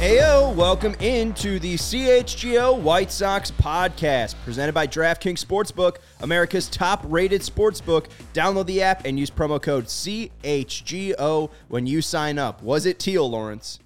Ayo, welcome into the CHGO White Sox podcast, presented by DraftKings Sportsbook, America's top-rated sportsbook. Download the app and use promo code CHGO when you sign up. Was it teal, Lawrence?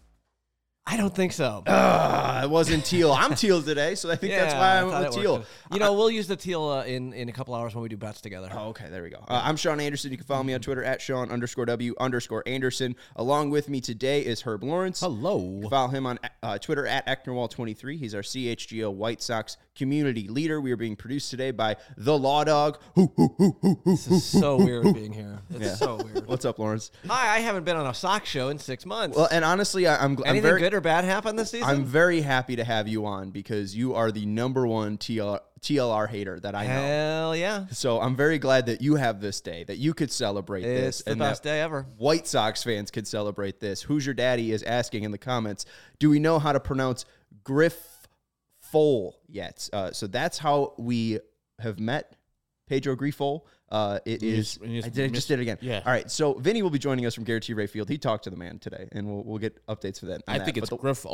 I don't think so. Uh, it wasn't teal. I'm teal today, so I think that's why I went thought with teal. You know, we'll use the teal uh, in in a couple hours when we do bets together. Oh, okay, there we go. Uh, I'm Sean Anderson. You can follow me on Twitter at Sean underscore W underscore Anderson. Along with me today is Herb Lawrence. Hello. Follow him on uh, Twitter at Ecknerwall23. He's our CHGO White Sox community leader. We are being produced today by The Law Dog. Hoo, hoo, hoo, hoo, hoo, This is so weird being here. It's Yeah. so weird. What's up, Lawrence? Hi, I haven't been on a sock show in six months. Well, and honestly, I, I'm, I'm Anything very good or bad happen this season? I'm very happy to have you on because you are the number one TLR, TLR hater that I know. Hell yeah. So I'm very glad that you have this day, that you could celebrate It's this, the best day ever. White Sox fans could celebrate this. Who's your daddy is asking in the comments. Do we know how to pronounce Griff Foal yet? Uh, so that's how we have met Pedro Grifol. Uh, it You is. just- just I did, just did it again. yeah. All right. So Vinny will be joining us from Guaranteed Rate Field. He talked to the man today, and we'll, we'll get updates for that. I that. think But it's the- Griff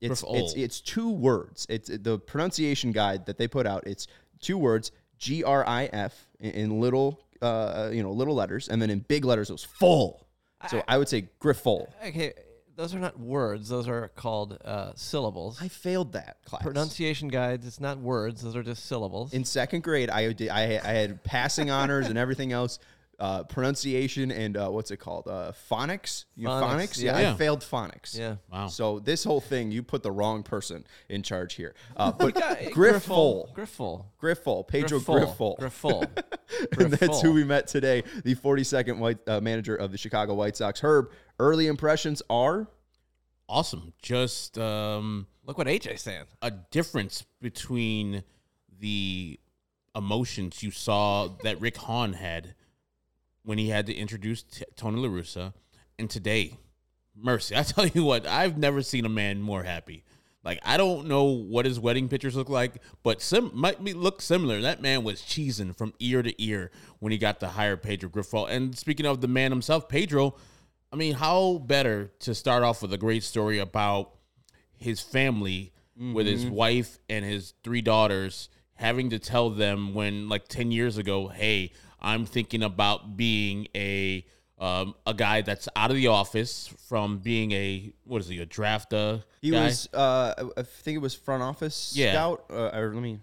it's, it's it's two words. It's the pronunciation guide that they put out. It's two words: G R I F in, in little uh you know little letters, and then in big letters it was full. So I, would say Griffol. Okay, those are not words. Those are called uh, syllables. I failed that class. Pronunciation guides. It's not words. Those are just syllables. in second grade, I did. I, I had passing honors and everything else. Uh, pronunciation and uh, what's it called? Uh, phonics. You Phonics, phonics? Yeah, yeah. I failed phonics. yeah. Wow. So this whole thing, you put the wrong person in charge here. Uh, but Griffle. Griffol, Griffle. Griffol, Pedro Griffle. Griffol. Griffle. and that's who we met today, the 42nd white uh, manager of the Chicago White Sox. Herb, early impressions are awesome. Just um, Look what AJ's saying. a difference between the emotions you saw that Rick Hahn had when he had to introduce T- Tony La Russa, and today, mercy. I tell you what, I've never seen a man more happy. Like I don't know what his wedding pictures look like, but some might be look similar. That man was cheesing from ear to ear when he got to hire Pedro Grifol. And speaking of the man himself, Pedro, I mean, how better to start off with a great story about his family with his mm-hmm. wife and his three daughters having to tell them when like 10 years ago hey i'm thinking about being a um, a guy that's out of the office from being a what is he a draft uh, he guy? was uh, I- I think it was front office Yeah. scout. Uh, or let me.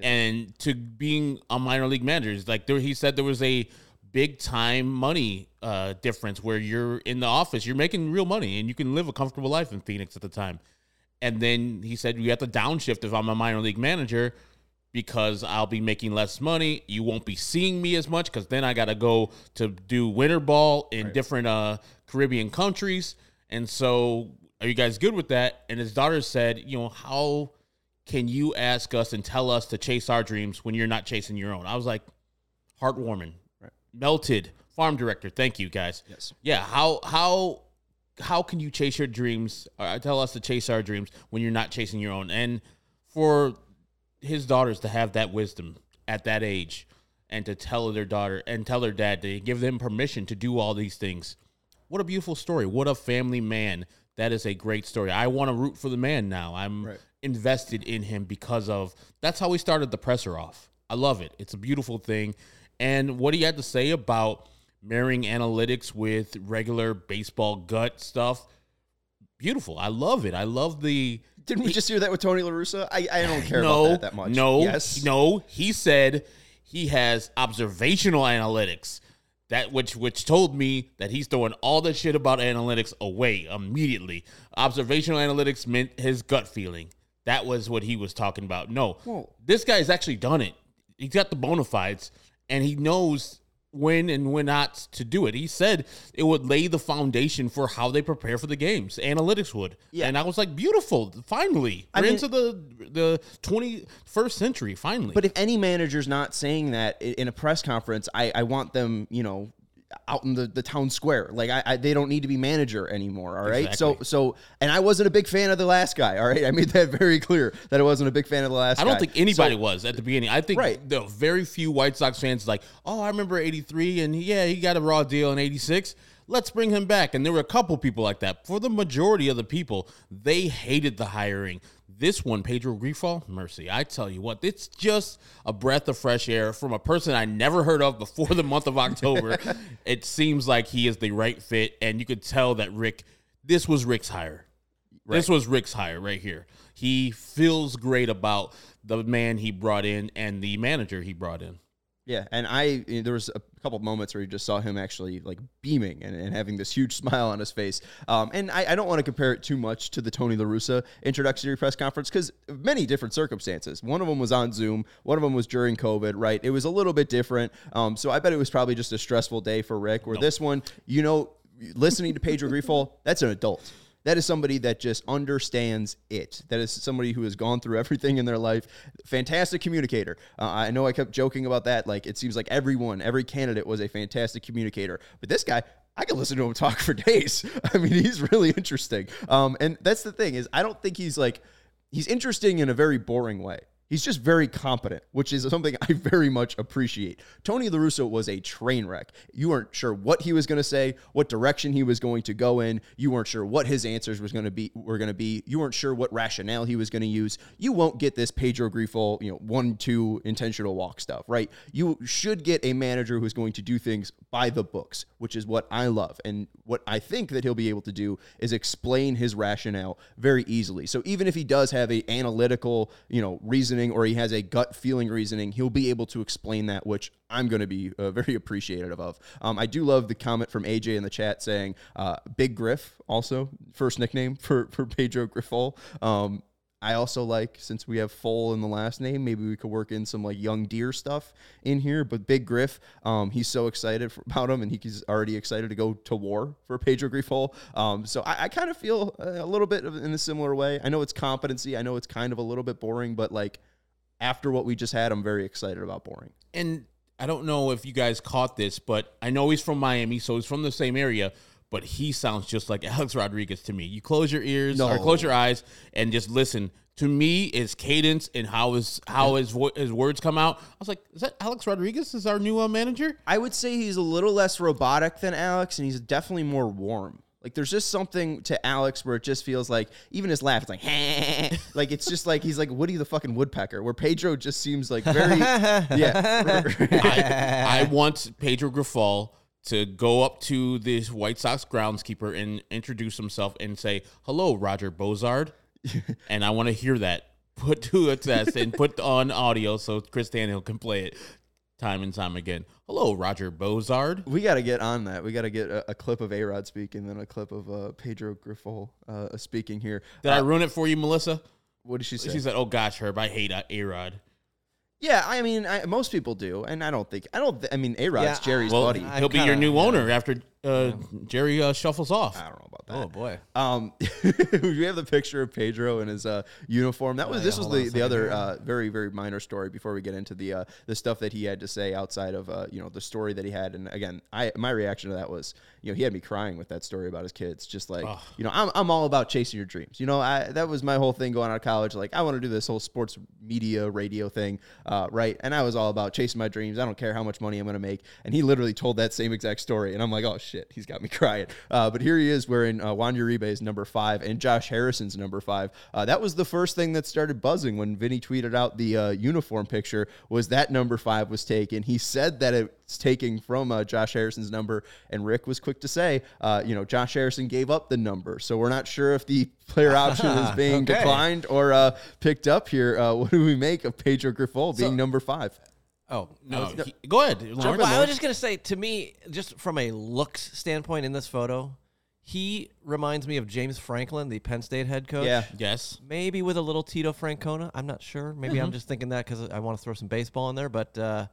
and to being a minor league manager. Like there, he said there was a big time money uh, difference where you're in the office, you're making real money, and you can live a comfortable life in Phoenix at the time. And then he said you have to downshift if I'm a minor league manager because I'll be making less money. You won't be seeing me as much because then I got to go to do winter ball in different uh, Caribbean countries. And so, are you guys good with that? And his daughter said, you know, how can you ask us and tell us to chase our dreams when you're not chasing your own? I was like, heartwarming, melted. Farm director, thank you guys. Yes. Yeah. How how how can you chase your dreams? Or tell us to chase our dreams when you're not chasing your own. And for his daughters to have that wisdom at that age, and to tell their daughter and tell their dad to give them permission to do all these things. What a beautiful story. What a family man. That is a great story. I want to root for the man now. I'm Right. invested in him because of that's how we started the presser off. I love it. It's a beautiful thing. And what he had to say about marrying analytics with regular baseball gut stuff, beautiful. I love it. I love the Didn't we just hear that with Tony La Russa? I, I don't care no, about that that much. No, Yes. no. He said he has observational analytics. That which which told me that he's throwing all the shit about analytics away immediately. Observational analytics meant his gut feeling. That was what he was talking about. No, Whoa. this guy's actually done it. He's got the bona fides, and he knows when and when not to do it. He said it would lay the foundation for how they prepare for the games. Analytics would. Yeah. And I was like, beautiful. Finally. I We're mean- into the the 21st century, finally. But if any manager's not saying that in a press conference, I, I want them, you know, out in the, the town square. Like I, I they don't need to be manager anymore. All right. So Exactly. so and I wasn't a big fan of the last guy. All right. I made that very clear that I wasn't a big fan of the last I don't guy. think anybody So- was at the beginning. I think Right. the very few White Sox fans like, oh, I remember '83, and yeah, he got a raw deal in '86. Let's bring him back. And there were a couple people like that. For the majority of the people, they hated the hiring. This one, Pedro Grifol, mercy. I tell you what, it's just a breath of fresh air from a person I never heard of before the month of October. it seems like he is the right fit, and you could tell that Rick, this was Rick's hire. This was Rick's hire right here. He feels great about the man he brought in and the manager he brought in. Yeah, and I there was a couple moments where you just saw him actually like beaming and, and having this huge smile on his face. Um, and I, I don't want to compare it too much to the Tony La Russa introductory press conference because many different circumstances. One of them was on Zoom, one of them was during COVID. Right, it was a little bit different. Um, so I bet it was probably just a stressful day for Rick. Where this one, you know, listening to Pedro Grifol, that's an adult. That is somebody that just understands it. That is somebody who has gone through everything in their life. Fantastic communicator. Uh, I know I kept joking about that. Like it seems like everyone, every candidate was a fantastic communicator. But this guy, I could listen to him talk for days. I mean, he's really interesting. Um, and that's the thing is, I don't think he's like he's interesting in a very boring way. He's just very competent, which is something I very much appreciate. Tony La Russa was a train wreck. You weren't sure what he was going to say, what direction he was going to go in. You weren't sure what his answers was going to be were going to be. You weren't sure what rationale he was going to use. You won't get this Pedro Grifol, you know, one two intentional walk stuff, right? You should get a manager who's going to do things by the books, which is what I love. And what I think that he'll be able to do is explain his rationale very easily. So even if he does have a analytical, you know, reasoning or he has a gut feeling reasoning, he'll be able to explain that, which I'm going to be uh, very appreciative of. Um, I do love the comment from AJ in the chat saying uh, Big Griff, also first nickname for for Pedro Grifol. Um, I also like since we have Foal in the last name, maybe we could work in some like young deer stuff in here. But Big Griff, um, he's so excited for, about him, and he's already excited to go to war for Pedro Grifol. Um, so I, I kind of feel a little bit of, in a similar way. I know it's competency. I know it's kind of a little bit boring, but like after what we just had, I'm very excited about boring. And I don't know if you guys caught this, but I know he's from Miami, so he's from the same area. But he sounds just like Alex Rodriguez to me. You close your ears or close your eyes and just listen. To me, his cadence and how his how his vo- his words come out. I was like, is that Alex Rodriguez? Is our new uh, manager? I would say he's a little less robotic than Alex, and he's definitely more warm. Like there's just something to Alex where it just feels like even his laugh, it's like like it's just like he's like Woody the fucking woodpecker. Where Pedro just seems like very yeah. I, I want Pedro Grifol to go up to this White Sox groundskeeper and introduce himself and say, "Hello, Roger Bossard," and I want to hear that put to a test and put on audio so Chris Daniel can play it time and time again. Hello, Roger Bossard. we got to get on that. We got to get a, a clip of A Rod speaking, then a clip of uh, Pedro Grifol uh, speaking here. Did I ruin it for you, Melissa? What did she say? She said, "Oh gosh, Herb, I hate A Rod." Yeah, I mean, I, most people do, and I don't think I don't. Th- I mean, A Rod's Yeah, Jerry's Well, buddy. I he'll be kinda- your new yeah. owner after uh, Jerry uh, shuffles off. I don't know about that. Oh boy. Um, we have the picture of Pedro in his uh, uniform. That was yeah, this was the, the other uh, very very minor story before we get into the uh, the stuff that he had to say outside of uh, you know the story that he had. And again, I my reaction to that was you know he had me crying with that story about his kids. Just like you know I'm I'm all about chasing your dreams. You know I that was my whole thing going out of college. Like I want to do this whole sports media radio thing, uh, right? And I was all about chasing my dreams. I don't care how much money I'm going to make. And he literally told that same exact story, and I'm like, oh shit, he's got me crying. Uh, but here he is wearing uh, Juan Uribe is number five and Josh Harrison's number five. Uh, that was the first thing that started buzzing when Vinny tweeted out the uh, uniform picture. Was that number five was taken? He said that it's taking from uh, Josh Harrison's number, and Rick was quick to say, uh, you know, Josh Harrison gave up the number, so we're not sure if the player option is being Okay. declined or uh, picked up here. Uh, what do we make of Pedro Grifol being So- number five? Oh No, he- go ahead. Lawrence. Well, I was just gonna say, to me, just from a looks standpoint, in this photo, he reminds me of James Franklin, the Penn State head coach. Yeah. Yes. maybe with a little Tito Francona. I'm not sure. Maybe I'm just thinking that because I want to throw some baseball in there. But uh,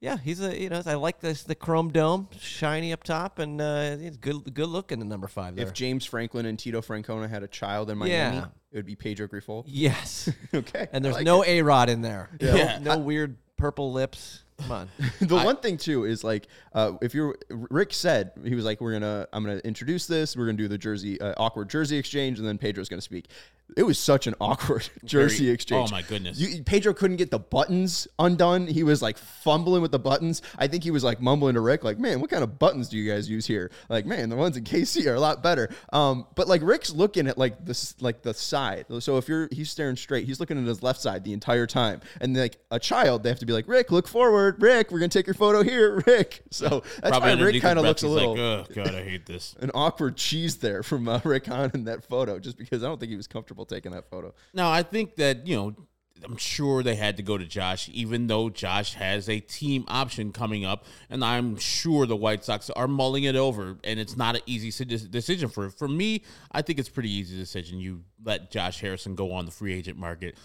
Yeah, he's a you know I like this the chrome dome, shiny up top, and uh, he's good good looking. The number five there. If James Franklin and Tito Francona had a child in Miami, Yeah. it would be Pedro Grifol. yes, Okay. and there's like no it. A Rod in there. Yeah. no, no weird purple lips. Come on. the one thing too is like uh, if you're Rick said he was like we're gonna I'm gonna introduce this we're gonna do the jersey uh, awkward jersey exchange and then Pedro's gonna speak. It was such an awkward jersey Very- exchange. oh my goodness. You, Pedro couldn't get the buttons undone. He was like fumbling with the buttons. I think he was like mumbling to Rick like, "Man, what kind of buttons do you guys use here?" Like, "Man, the ones in KC are a lot better." Um, but like Rick's looking at like this like the side. So if you're he's staring straight, he's looking at his left side the entire time. And like a child, they have to be like, "Rick, look forward. Rick, we're gonna take your photo here, Rick." So that's why Rick kind of looks a little Like, oh God, I hate this. an awkward cheese there from uh, Rick Hahn in that photo, just because I don't think he was comfortable taking that photo. No, I think that, you know, I'm sure they had to go to Josh, even though Josh has a team option coming up. And I'm sure the White Sox are mulling it over. And it's not an easy decision for For me, I think it's pretty easy decision. You let Josh Harrison go on the free agent market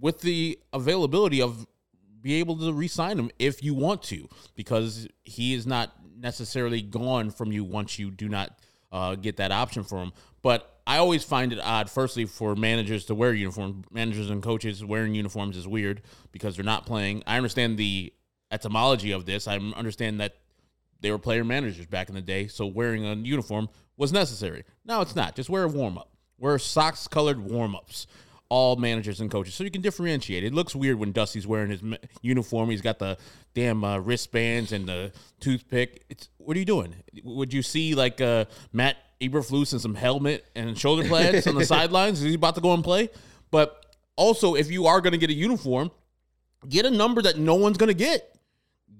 with the availability of be able to re-sign him if you want to, because he is not necessarily gone from you once you do not uh, get that option for him. But I always find it odd, firstly, for managers to wear uniforms. Managers and coaches wearing uniforms is weird because they're not playing. I understand the etymology of this. I understand that they were player managers back in the day, so wearing a uniform was necessary. Now it's not. Just wear a warm up. Wear socks colored warm ups. All managers and coaches, so you can differentiate. It looks weird when Dusty's wearing his uniform. He's got the damn uh, wristbands and the toothpick. It's what are you doing? Would you see like uh, Matt Eberflus and some helmet and shoulder pads on the sidelines? Is he about to go and play? But also, if you are going to get a uniform, get a number that no one's going to get.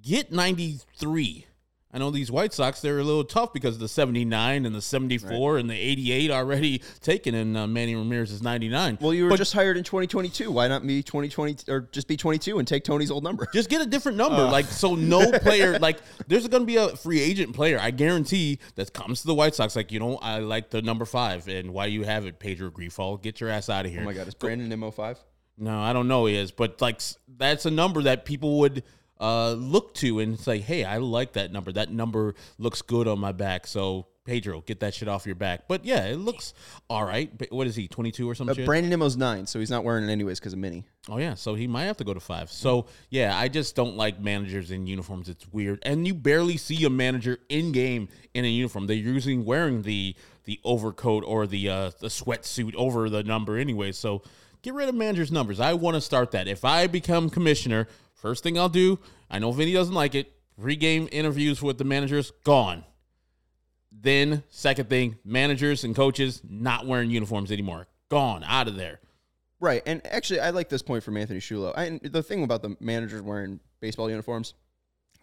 Get 93. I know these White Sox, they're a little tough because of the 79 and the 74 and the 88 already taken, and uh, Manny Ramirez is 99. Well, you were But just hired in 2022. Why not be 2020 or just be 22 and take Tony's old number? just get a different number. like, so no player, like, there's going to be a free agent player, I guarantee, that comes to the White Sox, like, you know, I like the number five, and why you have it, Pedro Grifol. Get your ass out of here. Oh my God, is Brandon MO5? No, I don't know he is, but like that's a number that people would uh, look to and say, "Hey, I like that number. That number looks good on my back." So Pedro, get that shit off your back. But yeah, it looks all right. What is he? Twenty two or something? Uh? Brandon Nimmo's nine, so he's not wearing it anyways because of Minnie. Oh yeah, so he might have to go to five. So yeah, I just don't like managers in uniforms. It's weird, and you barely see a manager in game in a uniform. They're usually wearing the the overcoat or the uh, the sweatsuit over the number anyway. So get rid of managers' numbers. I want to start that. If I become commissioner, first thing I'll do. I know Vinny doesn't like it. Pre-game interviews with the managers gone. Then second thing, managers and coaches not wearing uniforms anymore. Gone out of there. Right, and actually, I like this point from Anthony Shulo. And the thing about the managers wearing baseball uniforms,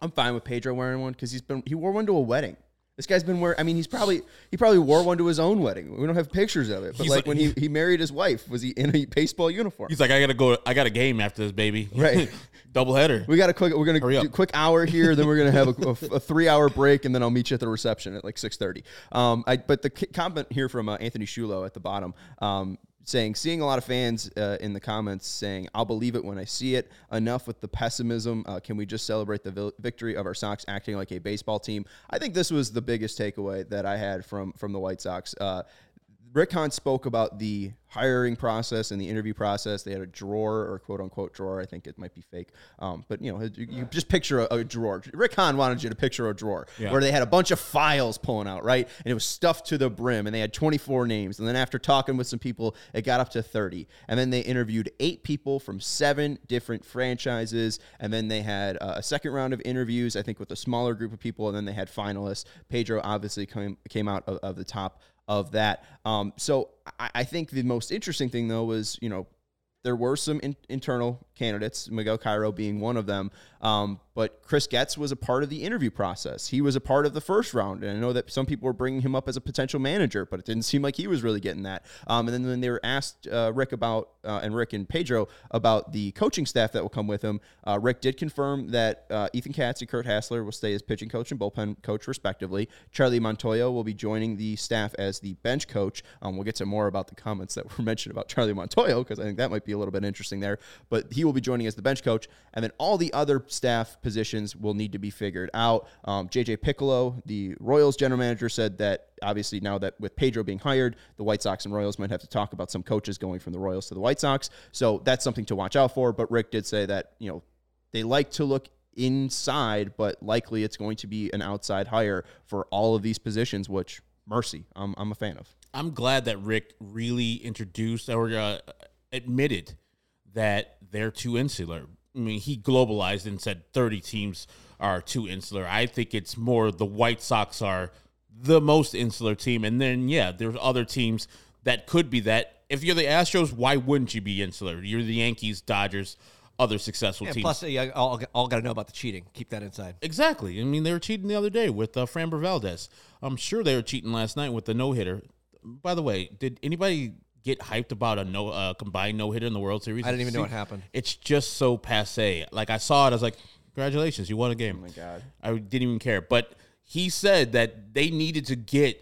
I'm fine with Pedro wearing one because he's been he wore one to a wedding. This guy's been wearing. I mean, he's probably he probably wore one to his own wedding. We don't have pictures of it, but like like- when he, he married his wife, was he in a baseball uniform? He's like, I gotta go. I got a game after this, baby. Right. Double header. We got a quick. We're gonna Hurry do up. quick hour here. Then we're gonna have a, a- a three hour break, and then I'll meet you at the reception at like six thirty. Um, I but the comment here from uh, Anthony Shulo at the bottom, um, saying seeing a lot of fans uh, in the comments saying I'll believe it when I see it. Enough with the pessimism. Uh, can we just celebrate the vil- victory of our Sox acting like a baseball team? I think this was the biggest takeaway that I had from from the White Sox. Uh, Rick Hahn spoke about the hiring process and the interview process. They had a drawer or quote unquote drawer. I think it might be fake. Um, but you know, you, you just picture a, a drawer. Rick Hahn wanted you to picture a drawer Yeah. where they had a bunch of files pulling out, right? And it was stuffed to the brim and they had 24 names. And then after talking with some people, it got up to 30. And then they interviewed eight people from seven different franchises. And then they had uh, a second round of interviews, I think with a smaller group of people. And then they had finalists. Pedro obviously came, came out of, of the top of that. Um, so I, I think the most interesting thing though was you know there were some in, internal candidates, Miguel Cairo being one of them. Um, but Chris Getz was a part of the interview process. He was a part of the first round, and I know that some people were bringing him up as a potential manager, but it didn't seem like he was really getting that. Um, and then when they were asked uh, Rick about uh, and Rick and Pedro about the coaching staff that will come with him, uh, Rick did confirm that uh, Ethan Katz and Curt Hasler will stay as pitching coach and bullpen coach respectively. Charlie Montoyo will be joining the staff as the bench coach. Um, we'll get to more about the comments that were mentioned about Charlie Montoyo because I think that might be be a little bit interesting there. But he will be joining as the bench coach, and then all the other staff positions will need to be figured out. Um, JJ Picollo, the Royals general manager, said that obviously now that with Pedro being hired, the White Sox and Royals might have to talk about some coaches going from the Royals to the White Sox. So that's something to watch out for. But Rick did say that you know they like to look inside, but likely it's going to be an outside hire for all of these positions, which mercy, I'm, I'm a fan of. I'm glad that Rick really introduced or uh, admitted that they're too insular. I mean, he globalized and said 30 teams are too insular. I think it's more the White Sox are the most insular team. And then, yeah, there's other teams that could be that. If you're the Astros, why wouldn't you be insular? You're the Yankees, Dodgers, other successful teams. plus, yeah, all, all got to know about the cheating. Keep that inside. Exactly. I mean, they were cheating the other day with uh, Framber Valdez. I'm sure they were cheating last night with the no hitter. By the way, did anybody get hyped about a no uh, combined no hitter in the World Series? I didn't even know what happened. It's just so passe. Like I saw it, I was like, "Congratulations, you won a game." Oh my God. I didn't even care. But he said that they needed to get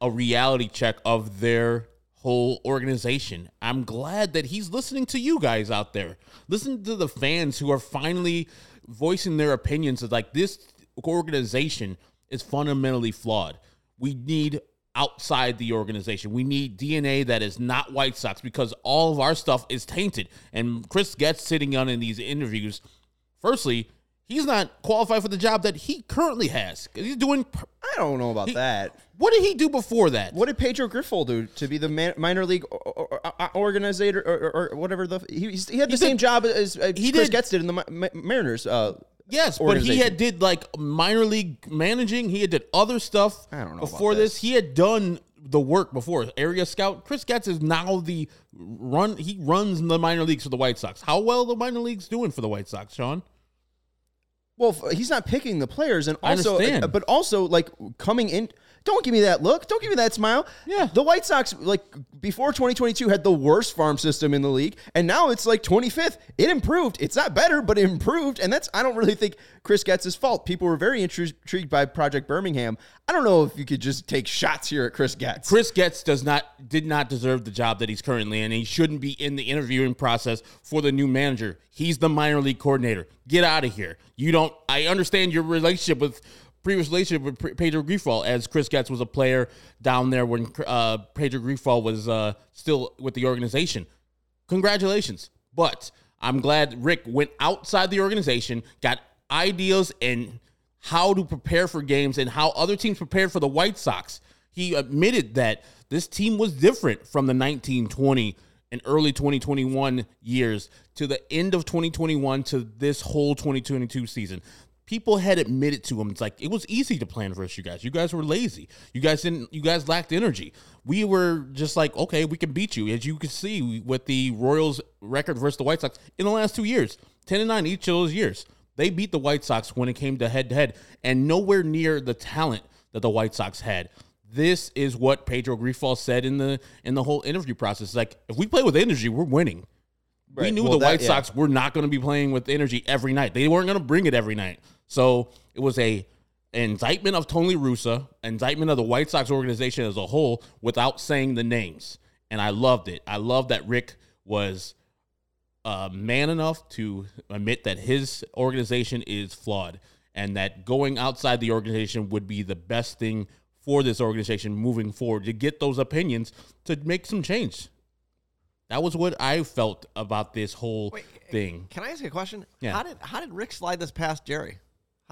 a reality check of their whole organization. I'm glad that he's listening to you guys out there. Listen to the fans who are finally voicing their opinions of like this organization is fundamentally flawed. We need outside the organization. We need DNA that is not White Sox because all of our stuff is tainted. And Chris Getz sitting on in these interviews, firstly, he's not qualified for the job that he currently has. He's doing. I don't know about He- that. What did he do before that? What did Pedro Grifol do to be the man, minor league or, or, or, organizer or, or, whatever the he, he had the He same did- job as, he Chris did- Getz did in the Mariners. Uh, Yes, but he had did like minor league managing. He had did other stuff I don't know before this. this. He had done the work before. Area scout. Chris Getz is now the run. He runs the minor leagues for the White Sox. How well the minor leagues doing for the White Sox, Sean? Well, he's not picking the players, and also, but also like coming in. Don't give me that look. Don't give me that smile. Yeah. the White Sox like before 2022 had the worst farm system in the league, and now it's like 25th. It improved. It's not better, but it improved, and that's I don't really think Chris Getz's fault. People were very intrigued by Project Birmingham. I don't know if you could just take shots here at Chris Getz. Chris Getz does not did not deserve the job that he's currently in. and He shouldn't be in the interviewing process for the new manager. He's the minor league coordinator. Get out of here. You don't. I understand your relationship with previous relationship with Pedro Grifol, as Chris Getz was a player down there when uh, Pedro Grifol was uh, still with the organization. Congratulations, but I'm glad Rick went outside the organization, got ideas and how to prepare for games and how other teams prepared for the White Sox. He admitted that this team was different from the 1920 and early 2021 years to the end of 2021 to this whole 2022 season. People had admitted to him, it's like it was easy to plan versus you guys. You guys were lazy. You guys didn't. You guys lacked energy. We were just like, okay, we can beat you, as you can see with the Royals record versus the White Sox in the last two years, ten and nine each of those years. They beat the White Sox when it came to head to head, and nowhere near the talent that the White Sox had. This is what Pedro Grifol said in the in the whole interview process. Like, if we play with energy, we're winning. We knew Well, the that- White yeah. Sox were not going to be playing with energy every night. They weren't going to bring it every night. So it was a indictment of Tony Russa, indictment of the White Sox organization as a whole, without saying the names. And I loved it. I love that Rick was uh, man enough to admit that his organization is flawed and that going outside the organization would be the best thing for this organization moving forward to get those opinions to make some change. That was what I felt about this whole Wait, thing. Can I ask you a question? Yeah. How did how did Rick slide this past Jerry?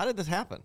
How did this happen?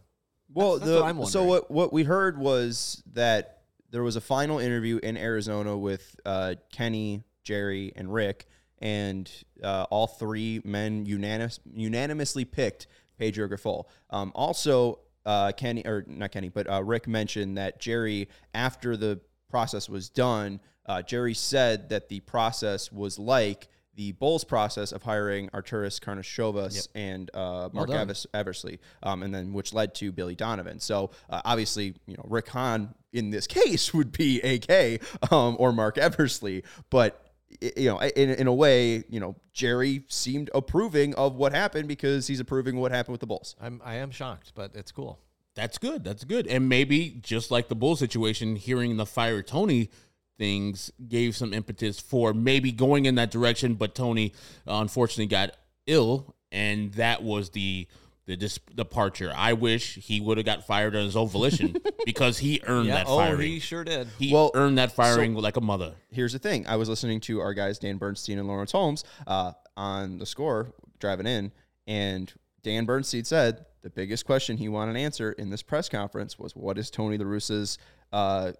Well, That's- that's the, what so what what we heard was that there was a final interview in Arizona with uh, Kenny, Jerry, and Rick, and uh, all three men unanimous, unanimously picked Pedro Grifol. Um, also, uh, Kenny or not Kenny, but uh, Rick mentioned that Jerry, after the process was done, uh, Jerry said that the process was like the Bulls process of hiring Arturas Karnisovas and uh, Marc. Evers- Eversley, um, and then which led to Billy Donovan. So uh, obviously, you know, Rick Hahn in this case would be AK um, or Marc Eversley, but you know, in, in a way, you know, Jerry seemed approving of what happened because he's approving what happened with the Bulls. I'm I am shocked, but it's cool. That's good. That's good. And maybe just like the Bull situation, hearing the fire Tony things gave some impetus for maybe going in that direction. But Tony uh, unfortunately got ill, and that was the the dis- departure. I wish he would have got fired on his own volition because he earned Yeah. that firing. Oh, he sure did. He Well, earned that firing like a mother. here's the thing. I was listening to our guys Dan Bernstein and Lawrence Holmes uh, on the score driving in, and Dan Bernstein said the biggest question he wanted an answer in this press conference was what is Tony La Russa's uh,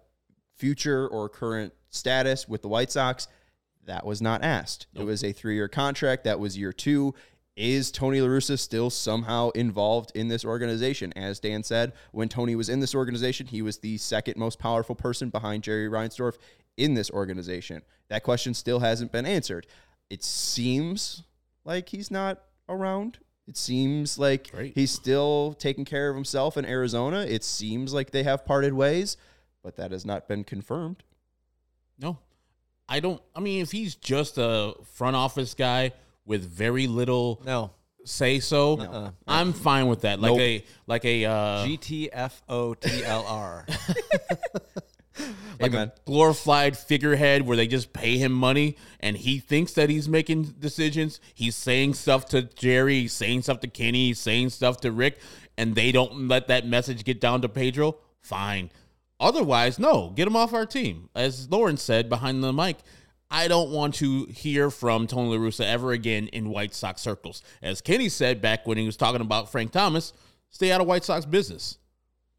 future or current status with the White Sox? That was not asked. It was a three-year contract. That was year two. Is Tony La Russa still somehow involved in this organization? As Dan said, when Tony was in this organization, he was the second most powerful person behind Jerry Reinsdorf in this organization. That question still hasn't been answered. It seems like he's not around. It seems like Great. he's still taking care of himself in Arizona. It seems like they have parted ways, but that has not been confirmed. No, I don't. I mean, if he's just a front office guy with very little No. say so, Uh-uh. I'm fine with that. Like Nope. a like a uh, GTFOTLR. like Amen. a glorified figurehead where they just pay him money and he thinks that he's making decisions. He's saying stuff to Jerry, he's saying stuff to Kenny, he's saying stuff to Rick, and they don't let that message get down to Pedro. Fine. Otherwise, no, get him off our team. As Lauren said behind the mic, I don't want to hear from Tony La Russa ever again in White Sox circles. As Kenny said back when he was talking about Frank Thomas, stay out of White Sox business.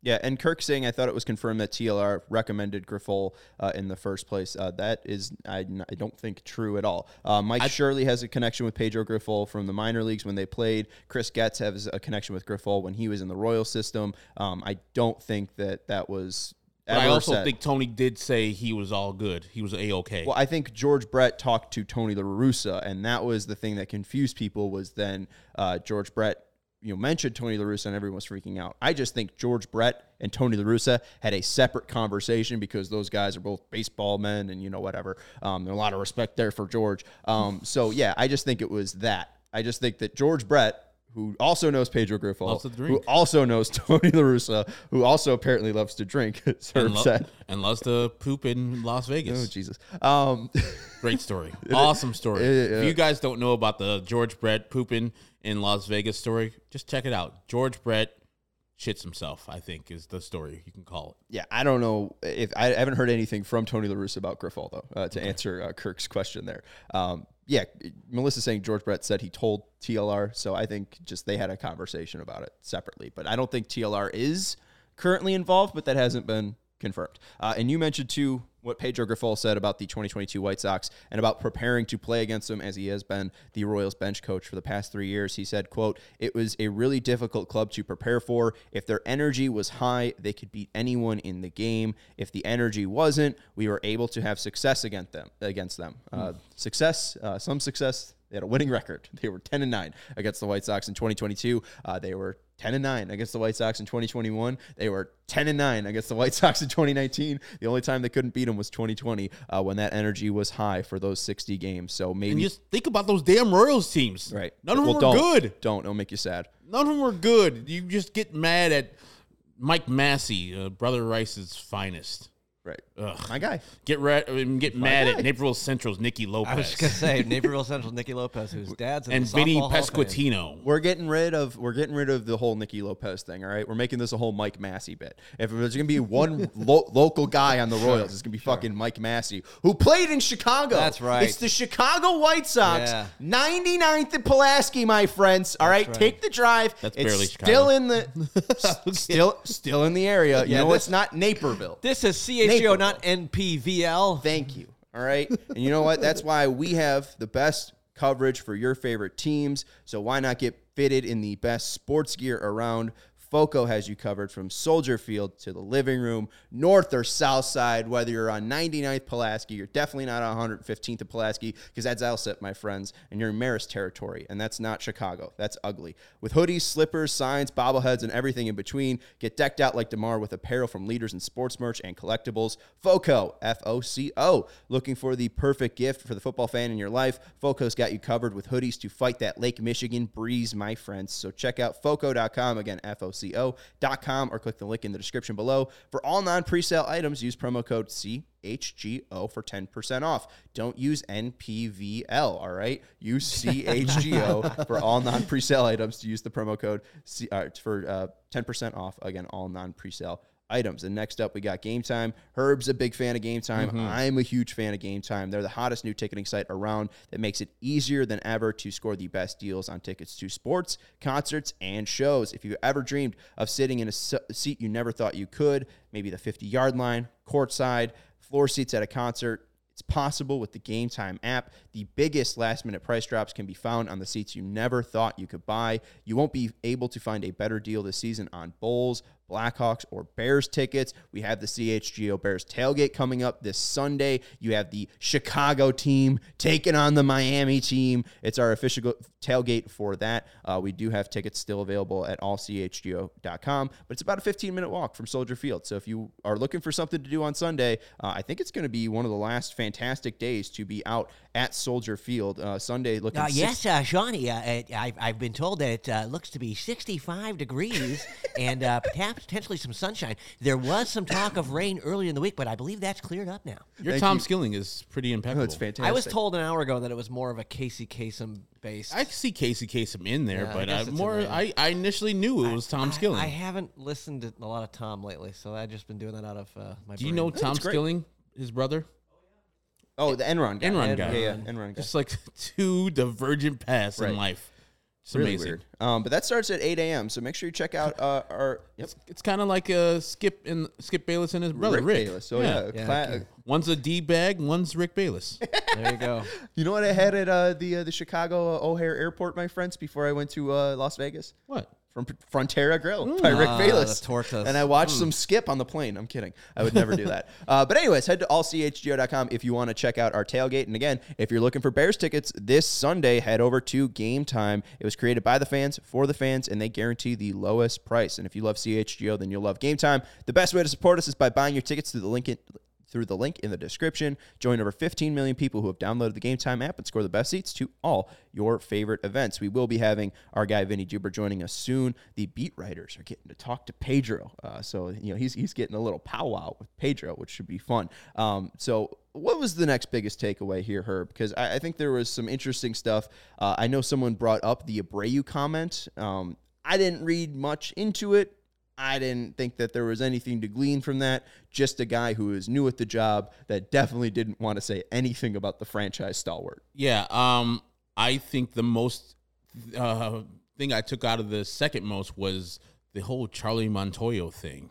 Yeah, and Kirk saying I thought it was confirmed that TLR recommended Grifol uh, in the first place. Uh, That is, I don't think true at all. Uh, Mike Shirley has a connection with Pedro Grifol from the minor leagues when they played. Chris Getz has a connection with Grifol when he was in the Royal system. Um, I don't think that that was. But I also said. think Tony did say he was all good. He was a okay. Well, I think George Brett talked to Tony La Russa, and that was the thing that confused people. Was then uh, George Brett, you know, mentioned Tony La Russa, and everyone was freaking out. I just think George Brett and Tony La Russa had a separate conversation because those guys are both baseball men, and you know, whatever. Um, there's a lot of respect there for George. Um, so yeah, I just think it was that. I just think that George Brett. Who also knows Pedro Griffo, who also knows Tony La Russa, who also apparently loves to drink. And, lo- and loves to poop in Las Vegas. Oh Jesus! Um, Great story. awesome story. It- if you guys don't know about the George Brett pooping in Las Vegas story, just check it out. George Brett shits himself, I think, is the story you can call it. Yeah, I don't know if I haven't heard anything from Tony La Russa about Grifol though. Uh, to answer uh, Kirk's question there, um, yeah, Melissa saying George Brett said he told TLR, so I think just they had a conversation about it separately. But I don't think TLR is currently involved, but that hasn't been confirmed. Uh, and you mentioned too what Pedro Grifol said about the 2022 White Sox and about preparing to play against them as he has been the Royals bench coach for the past three years. He said, quote, it was a really difficult club to prepare for. If their energy was high, they could beat anyone in the game. If the energy wasn't, we were able to have success against them. Against them, uh, success, uh, some success. They had a winning record. They were 10 and 9 against the White Sox in 2022. Uh, they were 10 and 9 against the White Sox in 2021. They were 10 and 9 against the White Sox in 2019. The only time they couldn't beat them was 2020 uh, when that energy was high for those 60 games. So maybe And just think about those damn Royals teams. right. None of them Well, were don't, good. Don't. It'll make you sad. None of them were good. You just get mad at Mike Massey, uh, Brother Rice's finest. Right. Ugh. My guy. Get re- I mean, get mad at Naperville Central's Nicky I Lopez was just gonna say Naperville Central Nicky Lopez, whose dad's in and the Vinny Softball Hall of Fame. Pesquitino. We're getting rid of we're getting rid of the whole Nicky Lopez thing. All right, we're making this a whole Mike Massey bit. If there's gonna be one lo- local guy on the Royals, it's gonna be fucking Mike Massey, who played in Chicago. That's right. It's the Chicago White Sox, Yeah. 99th and Pulaski, my friends. All right, right. take the drive. That's it's barely still in the still still in the area. You Yeah, know, this- it's not Naperville. This is CHGO, Naperville. not NPVL. Thank you. All right. and you know what? That's why we have the best coverage for your favorite teams. So why not get fitted in the best sports gear around? FOCO has you covered from Soldier Field to the living room, north or south side, whether you're on 99th Pulaski, you're definitely not on 115th of Pulaski, because that's Alsip, my friends, and you're in Marist territory, and that's not Chicago. That's ugly. With hoodies, slippers, signs, bobbleheads, and everything in between, get decked out like DeMar with apparel from leaders in sports merch and collectibles. FOCO, F O C O. Looking for the perfect gift for the football fan in your life? FOCO's got you covered with hoodies to fight that Lake Michigan breeze, my friends. So check out FOCO.com, again, F O CHGOCO.com or click the link in the description below. For all non presale items, use promo code CHGO for 10% off. Don't use NPVL, all right? Use CHGO for all non presale items to use the promo code C, uh, for uh, 10% off. Again, all non presale items. And next up, we got Game Time. Herb's a big fan of Game Time. Mm-hmm. I'm a huge fan of Game Time. They're the hottest new ticketing site around that makes it easier than ever to score the best deals on tickets to sports, concerts, and shows. If you ever dreamed of sitting in a seat you never thought you could, maybe the 50 yard line, courtside, floor seats at a concert, it's possible with the Game Time app. The biggest last minute price drops can be found on the seats you never thought you could buy. You won't be able to find a better deal this season on Bulls, Blackhawks, or Bears tickets. We have the CHGO Bears tailgate coming up this Sunday. You have the Chicago team taking on the Miami team. It's our official tailgate for that. Uh, we do have tickets still available at allchgo.com, but it's about a 15 minute walk from Soldier Field. So if you are looking for something to do on Sunday, uh, I think it's going to be one of the last fantastic days to be out at Soldier Field. Uh, Sunday looking Uh, six- yes, uh, Shawnee, uh, I've, I've been told that it uh, looks to be 65 degrees and uh, perhaps potentially some sunshine. There was some talk of rain earlier in the week, but I believe that's cleared up now. Your Thank Tom you. Skilling is pretty impeccable. Oh, it's fantastic. I was told an hour ago that it was more of a Casey Kasem based. I see Casey Kasem in there, Yeah, but guess I it's more. I, I initially knew it was Tom I- Skilling. I, haven't listened to a lot of Tom lately, so I've just been doing that out of uh, my. Do you brain. know Tom. Skilling, his brother? Oh, the Enron guy. Enron guy. Yeah, yeah, Enron guy. Just like two divergent paths Right. in life. It's really amazing. weird. Um, but that starts at 8 a.m. So make sure you check out uh, our yep, It's kind of like uh, Skip and Skip Bayless and his brother Rick. Bayless. So yeah, Yeah, cla- okay. One's a D bag, one's Rick Bayless. There you go. you know what I had at uh, the uh, the Chicago uh, O'Hare Airport, my friends, before I went to uh, Las Vegas what? From Frontera Grill by Rick Ah, Bayless. And I watched some skip on the plane. I'm kidding. I would never do that. Uh, but anyways, head to allchgo.com if you want to check out our tailgate. And again, if you're looking for Bears tickets this Sunday, head over to Game Time. It was created by the fans for the fans, and they guarantee the lowest price. And if you love CHGO, then you'll love Game Time. The best way to support us is by buying your tickets through the link in, through the link in the description. Join over 15 million people who have downloaded the Game Time app and score the best seats to all your favorite events. We will be having our guy Vinny Duber joining us soon. The beat writers are getting to talk to Pedro, uh, so you know he's he's getting a little powwow with Pedro, which should be fun. Um, so. What was the next biggest takeaway here, Herb? Because I, I think there was some interesting stuff. Uh, I know someone brought up the Abreu comment. Um, I didn't read much into it. I didn't think that there was anything to glean from that. Just a guy who is new at the job that definitely didn't want to say anything about the franchise stalwart. Yeah, um, I think the most uh, thing I took out of the second most was the whole Charlie Montoyo thing,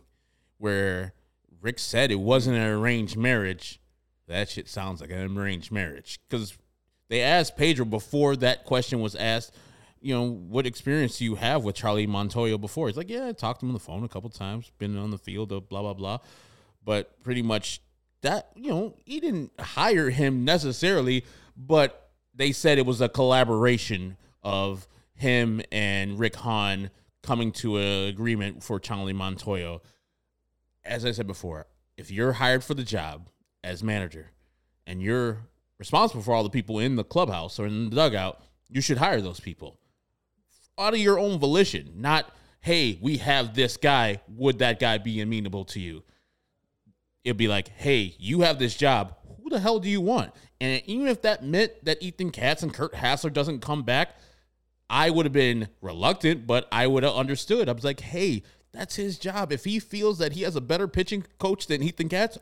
where Rick said it wasn't an arranged marriage. That shit sounds like an arranged marriage because they asked Pedro before that question was asked. You know, what experience do you have with Charlie Montoyo before? He's like, yeah, I talked to him on the phone a couple times, been on the field, uh, blah blah blah. But pretty much that you know he didn't hire him necessarily, but they said it was a collaboration of him and Rick Hahn coming to an agreement for Charlie Montoyo. As I said before, if you're hired for the job as manager and you're responsible for all the people in the clubhouse or in the dugout, you should hire those people out of your own volition, not, hey, we have this guy. Would that guy be amenable to you? It'd be like, hey, you have this job. Who the hell do you want? And even if that meant that Ethan Katz and Curt Hasler doesn't come back, I would have been reluctant, but I would have understood. I was like, hey, that's his job. If he feels that he has a better pitching coach than Ethan Katz,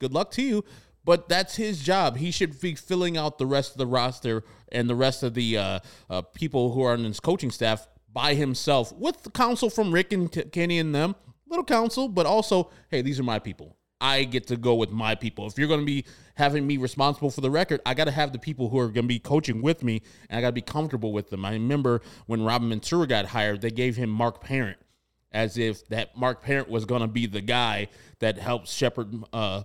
good luck to you. But that's his job. He should be filling out the rest of the roster and the rest of the uh, uh, people who are on his coaching staff by himself with the counsel from Rick and T- Kenny and them. Little counsel, but also, hey, these are my people. I get to go with my people. If you're going to be having me responsible for the record, I got to have the people who are going to be coaching with me, and I got to be comfortable with them. I remember when Robin Ventura got hired, they gave him Mark Parent as if that Mark Parent was going to be the guy that helps shepherd uh,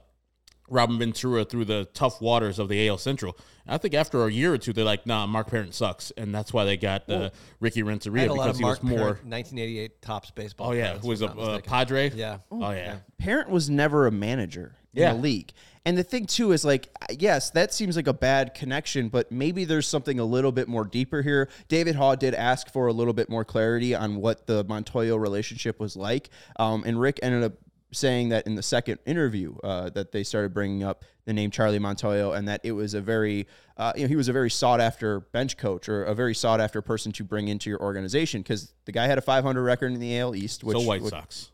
Robin Ventura through the tough waters of the AL Central. And I think after a year or two, they're like, "Nah, Mark Parent sucks," and that's why they got uh, Ricky I had Renteria a lot because of he Mark was more. Parent, 1988 tops baseball. Oh yeah, cards, who was if a I'm not uh. Padre? Yeah. Oh yeah. Parent was never a manager. in Yeah. the league. And the thing too is like, yes, that seems like a bad connection, but maybe there's something a little bit more deeper here. David Haugh did ask for a little bit more clarity on what the Montoyo relationship was like, um, and Rick ended up saying that in the second interview uh, that they started bringing up the name Charlie Montoyo and that it was a very uh, you know he was a very sought after bench coach or a very sought after person to bring into your organization because the guy had a 500 record in the AL East which so White would- Sox.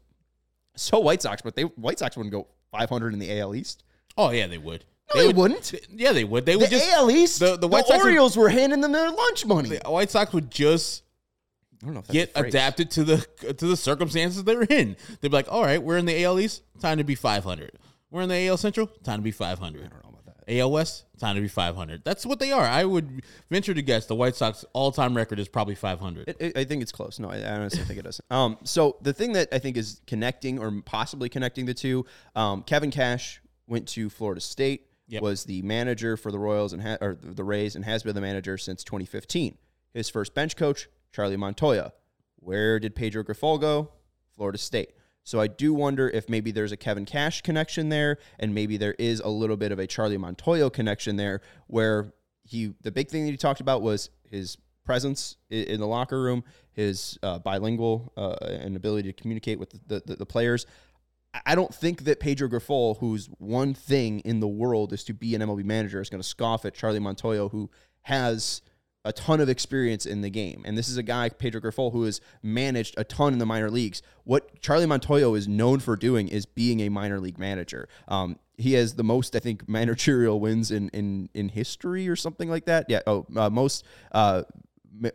so White Sox but they White Sox wouldn't go 500 in the AL East Oh yeah, they would. no they, wouldn't Yeah, they would. They the would just AL East the- the White Sox would- Orioles were handing them their lunch money the White Sox would just get adapted to the to the circumstances they were in. They'd be like, "All right, we're in the AL East, time to be 500. We're in the AL Central, time to be 500. I don't know about that. AL West, time to be 500. That's what they are. I would venture to guess the White Sox all-time record is probably 500. It, it- I think it's close. No, I, I honestly think it does. Um, so the thing that I think is connecting or possibly connecting the two, um, Kevin Cash went to Florida State, Yep. was the manager for the Royals and ha- or the Rays, and has been the manager since 2015. His first bench coach, Charlie Montoyo. Where did Pedro Grifol go? Florida State. So I do wonder if maybe there's a Kevin Cash connection there, and maybe there is a little bit of a Charlie Montoyo connection there, where he the big thing that he talked about was his presence in the locker room, his uh, bilingual uh, and ability to communicate with the, the, the players. I- don't think that Pedro Grifol, whose one thing in the world is to be an MLB manager, is going to scoff at Charlie Montoyo, who has a ton of experience in the game. And this is a guy, Pedro Grifol, who has managed a ton in the minor leagues. What Charlie Montoyo is known for doing is being a minor league manager. Um, he has the most, I think, managerial wins in in in history or something like that. Yeah. Oh, uh, most uh,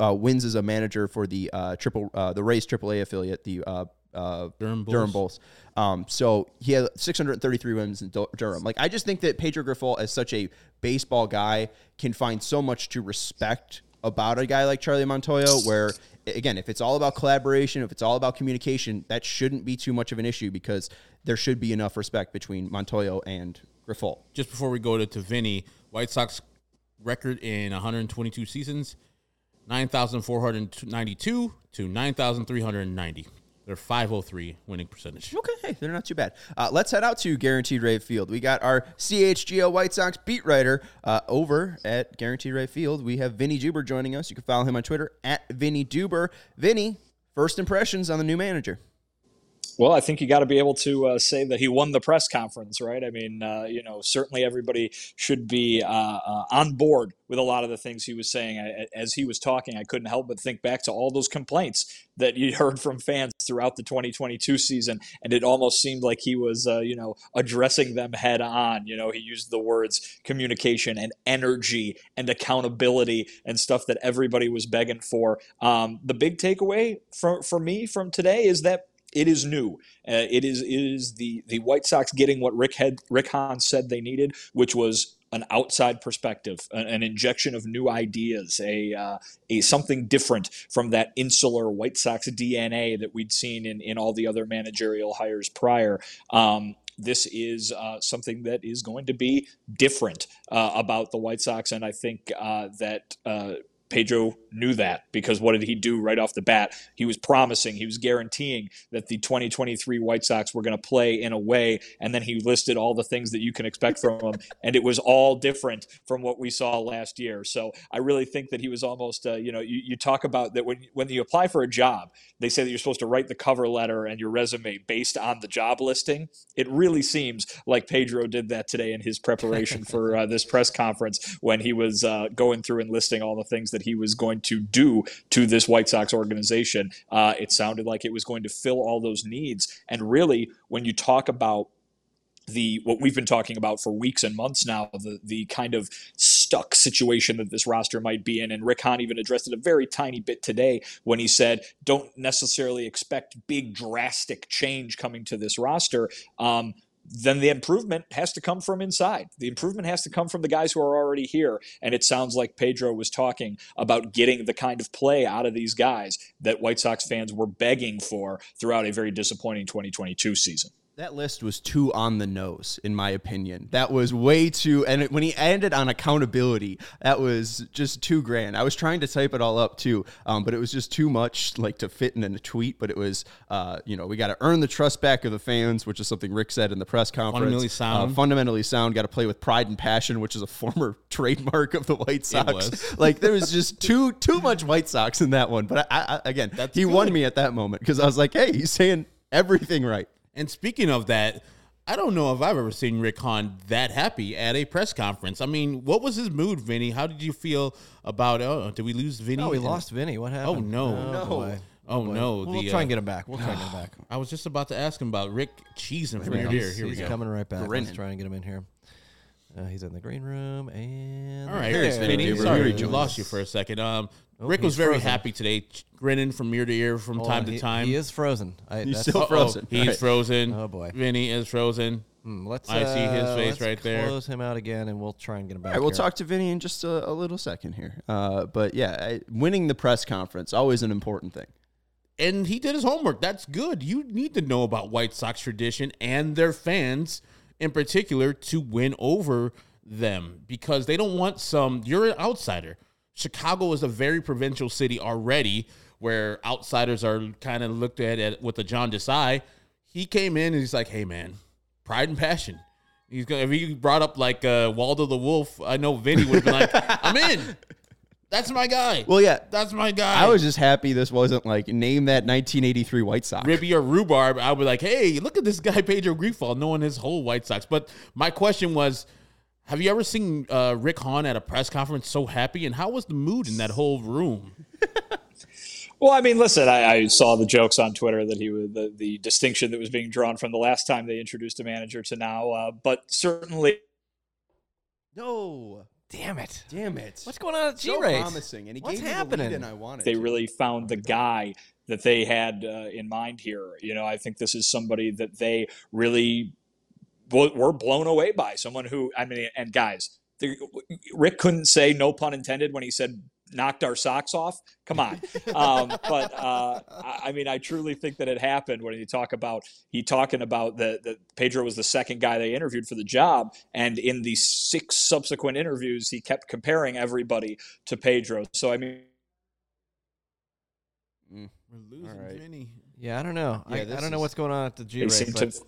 uh, wins as a manager for the uh, triple uh, the Rays AAA affiliate, the uh, uh, Durham Bulls. Durham Bulls. Um, so he had 633 wins in Durham. Like I just think that Pedro Grifol, as such a baseball guy, can find so much to respect about a guy like Charlie Montoyo. Where again, if it's all about collaboration, if it's all about communication, that shouldn't be too much of an issue because there should be enough respect between Montoyo and Grifol. Just before we go to, to Vinnie, White Sox record in 122 seasons, 9,492 to 9,390. They're 503 winning percentage. Okay, hey, they're not too bad. Uh, let's head out to Guaranteed Rate Field. We got our CHGO White Sox beat writer uh, over at Guaranteed Rate Field. We have Vinnie Duber joining us. You can follow him on Twitter at Vinnie Duber. Vinnie, first impressions on the new manager. Well, I think you got to be able to uh, say that he won the press conference, right? I mean, uh, you know, certainly everybody should be uh, uh, on board with a lot of the things he was saying. I, as he was talking, I couldn't help but think back to all those complaints that you heard from fans throughout the 2022 season, and it almost seemed like he was, uh, you know, addressing them head on. You know, he used the words communication and energy and accountability and stuff that everybody was begging for. Um, the big takeaway for for me from today is that it is new. Uh, it is it is the the White Sox getting what Rick had Rick Hahn said they needed, which was an outside perspective, an, an injection of new ideas, a uh, a something different from that insular White Sox DNA that we'd seen in in all the other managerial hires prior. Um, this is uh, something that is going to be different uh, about the White Sox, and I think uh, that. Pedro knew that because what did he do right off the bat? He was promising, he was guaranteeing that the 2023 White Sox were going to play in a way, and then he listed all the things that you can expect from them, and it was all different from what we saw last year. So I really think that he was almost, uh, you know, you, you talk about that when when you apply for a job, they say that you're supposed to write the cover letter and your resume based on the job listing. It really seems like Pedro did that today in his preparation for uh, this press conference when he was uh, going through and listing all the things that he was going to do to this White Sox organization. Uh, it sounded like it was going to fill all those needs. And really, when you talk about the what we've been talking about for weeks and months now, the the kind of stuck situation that this roster might be in. And Rick Hahn even addressed it a very tiny bit today when he said, "Don't necessarily expect big drastic change coming to this roster." Um, then the improvement has to come from inside. The improvement has to come from the guys who are already here. And it sounds like Pedro was talking about getting the kind of play out of these guys that White Sox fans were begging for throughout a very disappointing 2022 season. That list was too on the nose, in my opinion. That was way too. And it, when he ended on accountability, that was just too grand. I was trying to type it all up too, um, but it was just too much, like to fit in a tweet. But it was, uh, you know, we got to earn the trust back of the fans, which is something Rick said in the press conference. Fundamentally sound. Uh, fundamentally sound. Got to play with pride and passion, which is a former trademark of the White Sox. like there was just too too much White Sox in that one. But I, I, again, That's he won me at that moment because I was like, hey, he's saying everything right. And speaking of that, I don't know if I've ever seen Rick Hahn that happy at a press conference. I mean, what was his mood, Vinnie? How did you feel about? Oh, did we lose Vinnie? No, we And- lost Vinnie. What happened? Oh no! No. boy. Oh boy. no! We'll the, try uh, and get him back. We'll try and get him back. I was just about to ask him about Rick cheesing from Here ear we go. Here we he's go. coming right back. Grinning. Let's try and get him in here. Uh, he's in the green room, and All right, Here's Vinnie. Vinnie Sorry, we lost you for a second. Um, Oh, Rick was very frozen. happy today, grinning from ear to ear from Hold time on, to he- time. He is frozen. I, He's still Uh-oh, frozen. He's All right. frozen. Oh, boy. Vinnie is frozen. Hmm, let's. I see his uh, face let's right there. Close him out again, and we'll try and get him back. All right, we'll here. talk to Vinnie in just a, a little second here. Uh, but yeah, I, winning the press conference always an important thing. and he did his homework. That's good. You need to know about White Sox tradition and their fans in particular to win over them because they don't want some. You're an outsider. Chicago is a very provincial city already, where outsiders are kind of looked at, at with a John eye. He came in and he's like, "Hey, man, pride and passion." He's gonna. If he brought up like uh, Waldo the Wolf, I know Vinnie would be like, "I'm in. That's my guy. Well, yeah, That's my guy." I was just happy this wasn't like name that 1983 White Sox. Ribbie or Roobarb, I would be like, hey, look at this guy Pedro Grifol knowing his whole White Sox. But my question was, have you ever seen uh, Rick Hahn at a press conference so happy? And how was the mood in that whole room? Well, I mean, listen, I, I saw the jokes on Twitter that he was the, the distinction that was being drawn from the last time they introduced a manager to now, uh, but certainly No, Damn it! damn it! What's going on at G so Rate? promising, and he What's gave me the happening? lead and I wanted. they to. really found the guy that they had uh, in mind here. You know, I think this is somebody that they really w- were blown away by. Someone who, I mean, and guys, the, Rick couldn't say no pun intended when he said knocked our socks off. Come on. Um, but uh, I I mean, I truly think that it happened when you talk about he talking about that that Pedro was the second guy they interviewed for the job, and in the six subsequent interviews, he kept comparing everybody to Pedro. So I mean. We're losing All right. Vinnie. Yeah, I don't know. Yeah, I, I don't know what's going on at the G they Rate. seem but to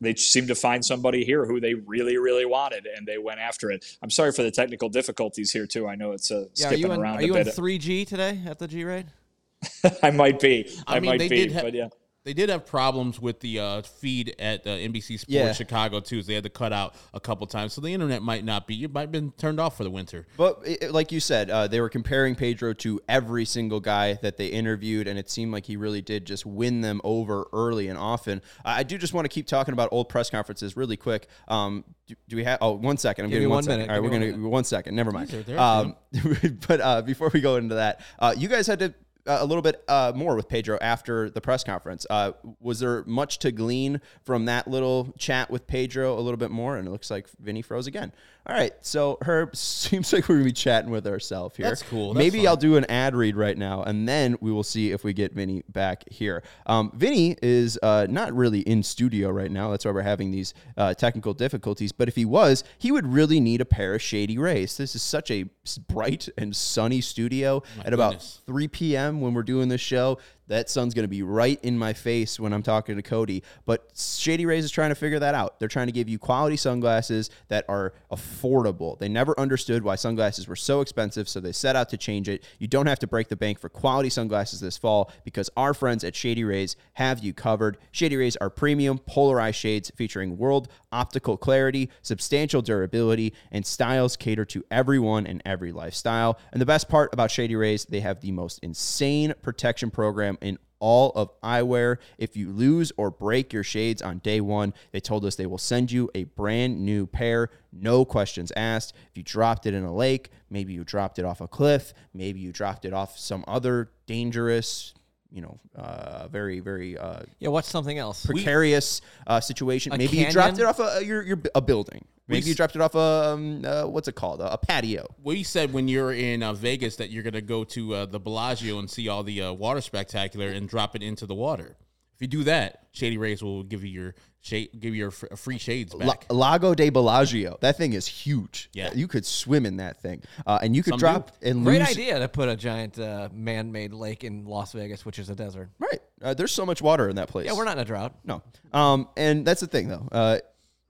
they seem to find somebody here who they really really wanted and they went after it. I'm sorry for the technical difficulties here too. I know it's a yeah, are skipping you in, around are you in 3G today at the G Rate? i might be. I i, mean, might be did but yeah They did have problems with the uh, feed at uh, NBC Sports Yeah. Chicago too. So they had to cut out a couple times, so the internet might not be. It might have been turned off for the winter. But it, it- like you said, uh, they were comparing Pedro to every single guy that they interviewed, and it seemed like he really did just win them over early and often. I I do just want to keep talking about old press conferences really quick. Um, do, do we have? Oh, one second. I'm Give giving me one one second. minute. All right, Give we're gonna one one second. Never mind. Um, but uh, before we go into that, uh, you guys had to. Uh, a little bit uh, more with Pedro after the press conference. Uh, was there much to glean from that little chat with Pedro? A little bit more, and it looks like Vinnie froze again. All right, so Herb seems like we're gonna be chatting with ourselves here. That's cool. That's Maybe. I'll do an ad read right now, and then we will see if we get Vinnie back here. Um, Vinnie is uh, not really in studio right now. That's why we're having these uh, technical difficulties. But if he was, he would really need a pair of shady rays. This is such a bright and sunny studio at about 3 p.m. when we're doing this show. That sun's going to be right in my face when I'm talking to Cody. But Shady Rays is trying to figure that out. They're trying to give you quality sunglasses that are affordable. They never understood why sunglasses were so expensive, so they set out to change it. You don't have to break the bank for quality sunglasses this fall because our friends at Shady Rays have you covered. Shady Rays are premium polarized shades featuring world optical clarity, substantial durability, and styles cater to everyone and every lifestyle. And the best part about Shady Rays, they have the most insane protection program in all of eyewear. If you lose or break your shades on day one, they told us they will send you a brand new pair, no questions asked. If you dropped it in a lake, maybe you dropped it off a cliff, maybe you dropped it off some other dangerous, you know, uh, very, very uh, Yeah, what's something else? precarious uh, situation. A Maybe you dropped it off a your, your a building. Maybe you dropped it off a um, uh, what's it called a, a patio. We said when you're in uh, Vegas that you're going to go to uh, the Bellagio and see all the uh, water spectacular and drop it into the water. If you do that, Shady Rays will give you your shade, give you your fr- free shades La- back. Lago de Bellagio. That thing is huge. Yeah. you could swim in that thing, uh, and you could Some drop and Great lose. idea to put a giant uh, man-made lake in Las Vegas, which is a desert. Right. Uh, there's so much water in that place. Yeah, we're not in a drought. No. Um, and that's the thing, though.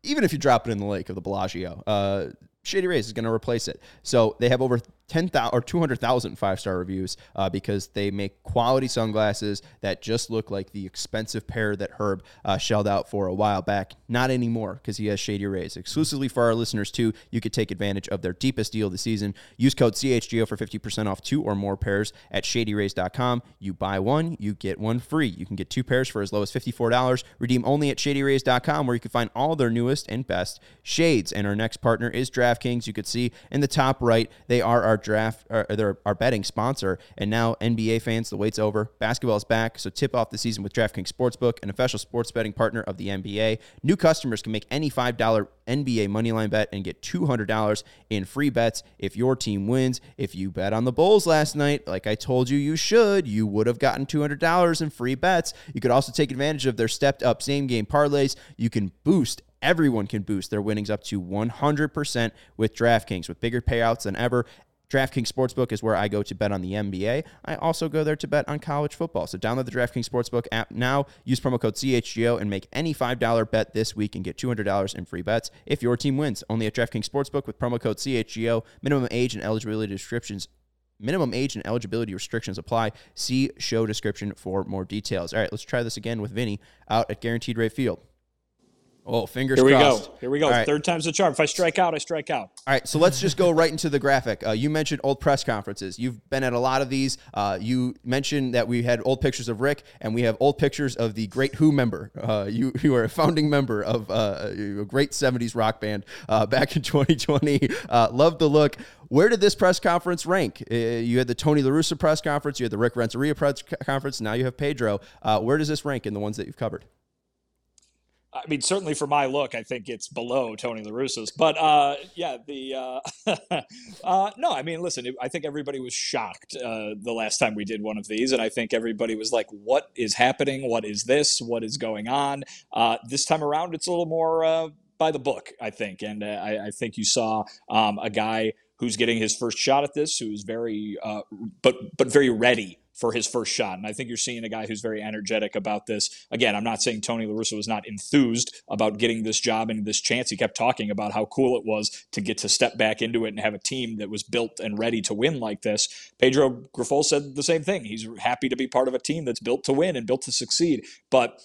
Even if you drop it in the lake of the Bellagio, uh, Shady Rays is going to replace it. So they have over 10,000 or 200,000 five star reviews uh, because they make quality sunglasses that just look like the expensive pair that Herb uh, shelled out for a while back. Not anymore because he has Shady Rays. Exclusively for our listeners, too, you could take advantage of their deepest deal of the season. Use code CHGO for 50% off two or more pairs at shadyrays.com. You buy one, you get one free. You can get two pairs for as low as $54. Redeem only at shadyrays.com where you can find all their newest and best shades. And our next partner is DraftKings. You could see in the top right, they are our draft, or they're our betting sponsor. And now, NBA fans, the wait's over. Basketball is back. So tip off the season with DraftKings Sportsbook, an official sports betting partner of the NBA. New customers can make any $5 NBA moneyline bet and get $200 in free bets if your team wins. If you bet on the Bulls last night, like I told you you should, you would have gotten $200 in free bets. You could also take advantage of their stepped up same game parlays. You can boost Everyone can boost their winnings up to 100% with DraftKings with bigger payouts than ever. DraftKings Sportsbook is where I go to bet on the NBA. I also go there to bet on college football. So download the DraftKings Sportsbook app now. Use promo code CHGO and make any $5 bet this week and get $200 in free bets if your team wins. Only at DraftKings Sportsbook with promo code CHGO. Minimum age and eligibility descriptions Minimum age and eligibility restrictions apply. See show description for more details. All right, let's try this again with Vinnie out at Guaranteed Rate Field. Oh, fingers Here we crossed. go. Here we go. Right. Third time's the charm. If I strike out, I strike out. All right, so let's just go right into the graphic. Uh, you mentioned old press conferences. You've been at a lot of these. Uh, you mentioned that we had old pictures of Rick, and we have old pictures of the Great Who member. Uh, you you are a founding member of uh, a great '70s rock band uh, back in 2020. Uh, love the look. Where did this press conference rank? Uh, you had the Tony La Russa press conference. You had the Rick Renteria press conference. Now you have Pedro. Uh, where does this rank in the ones that you've covered? I mean, certainly for my look, I think it's below Tony La Russa's. But uh, yeah, the uh, uh, no, I mean, listen, I think everybody was shocked uh, the last time we did one of these, and I think everybody was like, "What is happening? What is this? What is going on?" Uh, this time around, it's a little more uh, by the book, I think, and I, I think you saw um, a guy who's getting his first shot at this, who's very, uh, but but very ready for his first shot. And I think you're seeing a guy who's very energetic about this. Again, I'm not saying Tony La Russa was not enthused about getting this job and this chance. He kept talking about how cool it was to get to step back into it and have a team that was built and ready to win like this. Pedro Grifol said the same thing. He's happy to be part of a team that's built to win and built to succeed. But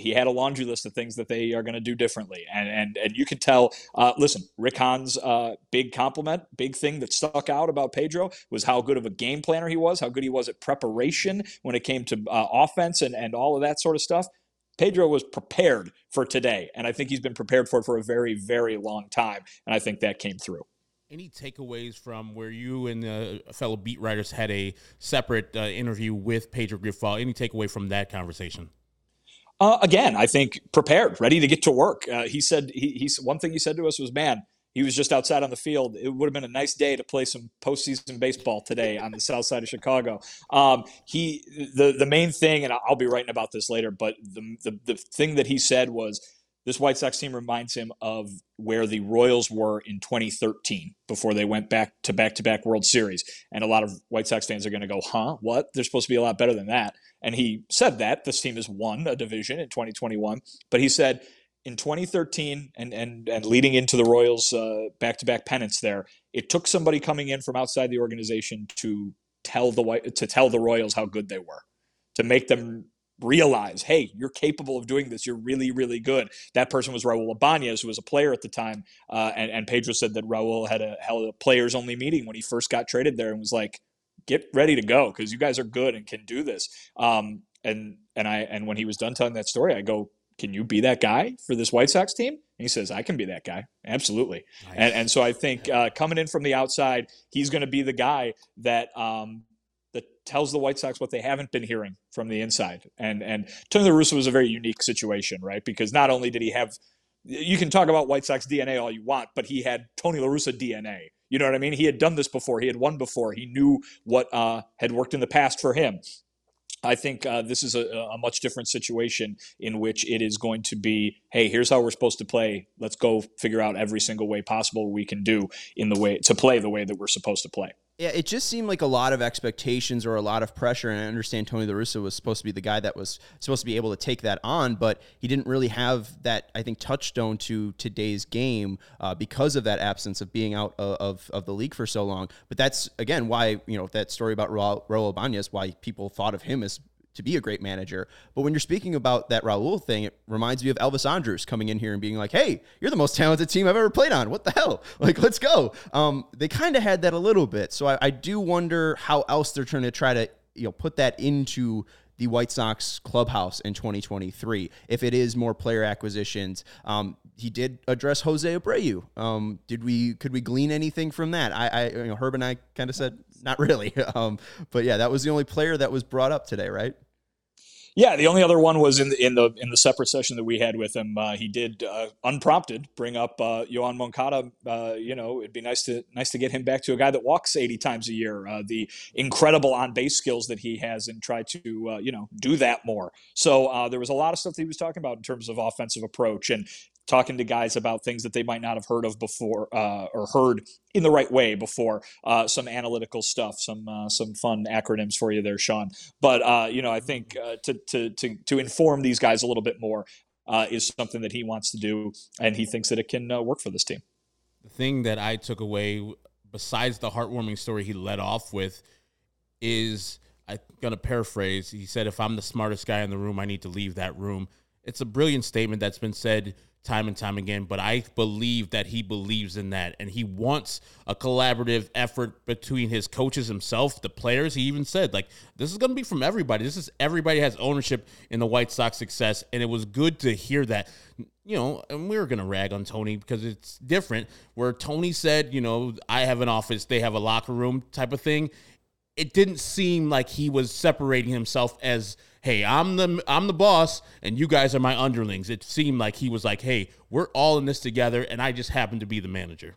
he had a laundry list of things that they are going to do differently. And and and you could tell. Uh, listen, Rick Hahn's uh, big compliment, big thing that stuck out about Pedro was how good of a game planner he was, how good he was at preparation when it came to uh, offense and and all of that sort of stuff. Pedro was prepared for today, and I think he's been prepared for it for a very very long time, and I think that came through. Any takeaways from where you and the fellow beat writers had a separate uh, interview with Pedro Grifol? Any takeaway from that conversation? Uh, again, I think prepared, ready to get to work. Uh, he said he, he's one thing he said to us was, "Man, he was just outside on the field. It would have been a nice day to play some postseason baseball today on the south side of Chicago." Um, he the the main thing, and I'll be writing about this later, but the the, the thing that he said was. This White Sox team reminds him of where the Royals were in 2013 before they went back to back to back World Series. And a lot of White Sox fans are going to go, huh? What? They're supposed to be a lot better than that. And he said that this team has won a division in 2021. But he said in 2013 and, and, and leading into the Royals back to back pennants there, it took somebody coming in from outside the organization to tell the to tell the Royals how good they were, to make them realize, hey, you're capable of doing this. You're really, really good. That person was Raul Ibanez, who was a player at the time. Uh, and, and Pedro said that Raul had a held a players only meeting when he first got traded there and was like, get ready to go because you guys are good and can do this. Um, and and I and when he was done telling that story, I go, can you be that guy for this White Sox team? And he says, I can be that guy. Absolutely. Nice. And, and so I think uh, coming in from the outside, he's going to be the guy that um, that tells the White Sox what they haven't been hearing from the inside. And and Tony La Russa was a very unique situation, right? Because not only did he have you can talk about White Sox DNA all you want, but he had Tony La Russa DNA. You know what I mean? He had done this before. He had won before. He knew what uh, had worked in the past for him. I think uh, this is a, a, much different situation in which it is going to be, hey, here's how we're supposed to play. Let's go figure out every single way possible we can do in the way to play the way that we're supposed to play. Yeah, it just seemed like a lot of expectations or a lot of pressure. And I understand Tony La Russa was supposed to be the guy that was supposed to be able to take that on, but he didn't really have that, I think, touchstone to today's game uh, because of that absence of being out of, of, of, the league for so long. But that's, again, why, you know, that story about Raul, Raul Ibanez, why people thought of him as to be a great manager. But when you're speaking about that Raul thing, it reminds me of Elvis Andrus coming in here and being like, "Hey, you're the most talented team I've ever played on. What the hell? Like, let's go." Um, they kind of had that a little bit, so I, I do wonder how else they're trying to try to you know put that into the White Sox clubhouse in 2023. If it is more player acquisitions, um, he did address Jose Abreu. Um, did we could we glean anything from that? I, I you know Herb and I kind of said not really. Um, but yeah, that was the only player that was brought up today, right? Yeah, the only other one was in the in the in the separate session that we had with him. Uh, he did uh, unprompted bring up uh, Yoan Moncada. Uh, you know, it'd be nice to nice to get him back to a guy that walks 80 times a year. Uh, the incredible on base skills that he has, and try to uh, you know do that more. So there was a lot of stuff that he was talking about in terms of offensive approach, and talking to guys about things that they might not have heard of before uh, or heard in the right way before. Uh, some analytical stuff, some uh, some fun acronyms for you there, Sean. But uh, you know, I think uh, to, to to to inform these guys a little bit more is something that he wants to do, and he thinks that it can work for this team. The thing that I took away, besides the heartwarming story he led off with, is I'm gonna paraphrase. He said, "If I'm the smartest guy in the room, I need to leave that room." It's a brilliant statement that's been said time and time again, but I believe that he believes in that and he wants a collaborative effort between his coaches himself, the players. He even said, like, this is going to be from everybody. This is everybody has ownership in the White Sox success. And it was good to hear that, you know, and we were going to rag on Tony because it's different. Where Tony said, you know, I have an office, they have a locker room type of thing. It didn't seem like he was separating himself as hey, I'm the I'm the boss and you guys are my underlings. It seemed like he was like, hey, we're all in this together and I just happen to be the manager.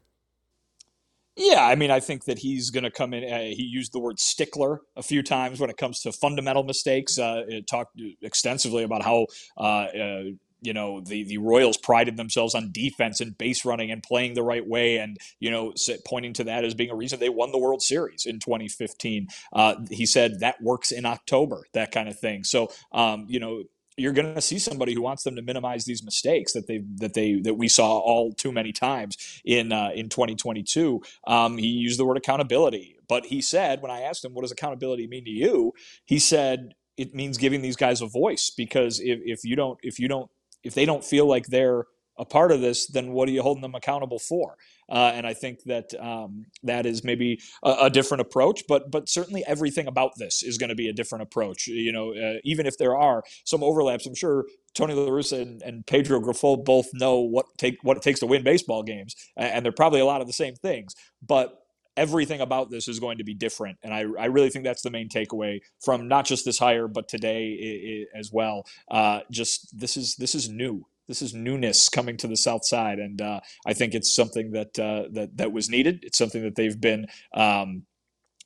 Yeah, I mean, I think that he's going to come in. Uh, he used the word stickler a few times when it comes to fundamental mistakes. Uh, it talked extensively about how uh, uh you know the the Royals prided themselves on defense and base running and playing the right way, and you know pointing to that as being a reason they won the World Series in 2015. Uh, he said that works in October, that kind of thing. So um, you know you're going to see somebody who wants them to minimize these mistakes that they that they that we saw all too many times in uh, in 2022. Um, he used the word accountability, but he said when I asked him what does accountability mean to you, he said it means giving these guys a voice because if, if you don't if you don't if they don't feel like they're a part of this, then what are you holding them accountable for? Uh, and I think that um, that is maybe a, a, different approach, but but certainly everything about this is going to be a different approach. You know, uh, even if there are some overlaps, I'm sure Tony La Russa and, and Pedro Grifol both know what take what it takes to win baseball games, and they're probably a lot of the same things. But everything about this is going to be different. And I, I really think that's the main takeaway from not just this hire, but today as well. Uh, just this is this is new. This is newness coming to the South Side, and uh, I think it's something that uh, that that was needed. It's something that they've been um,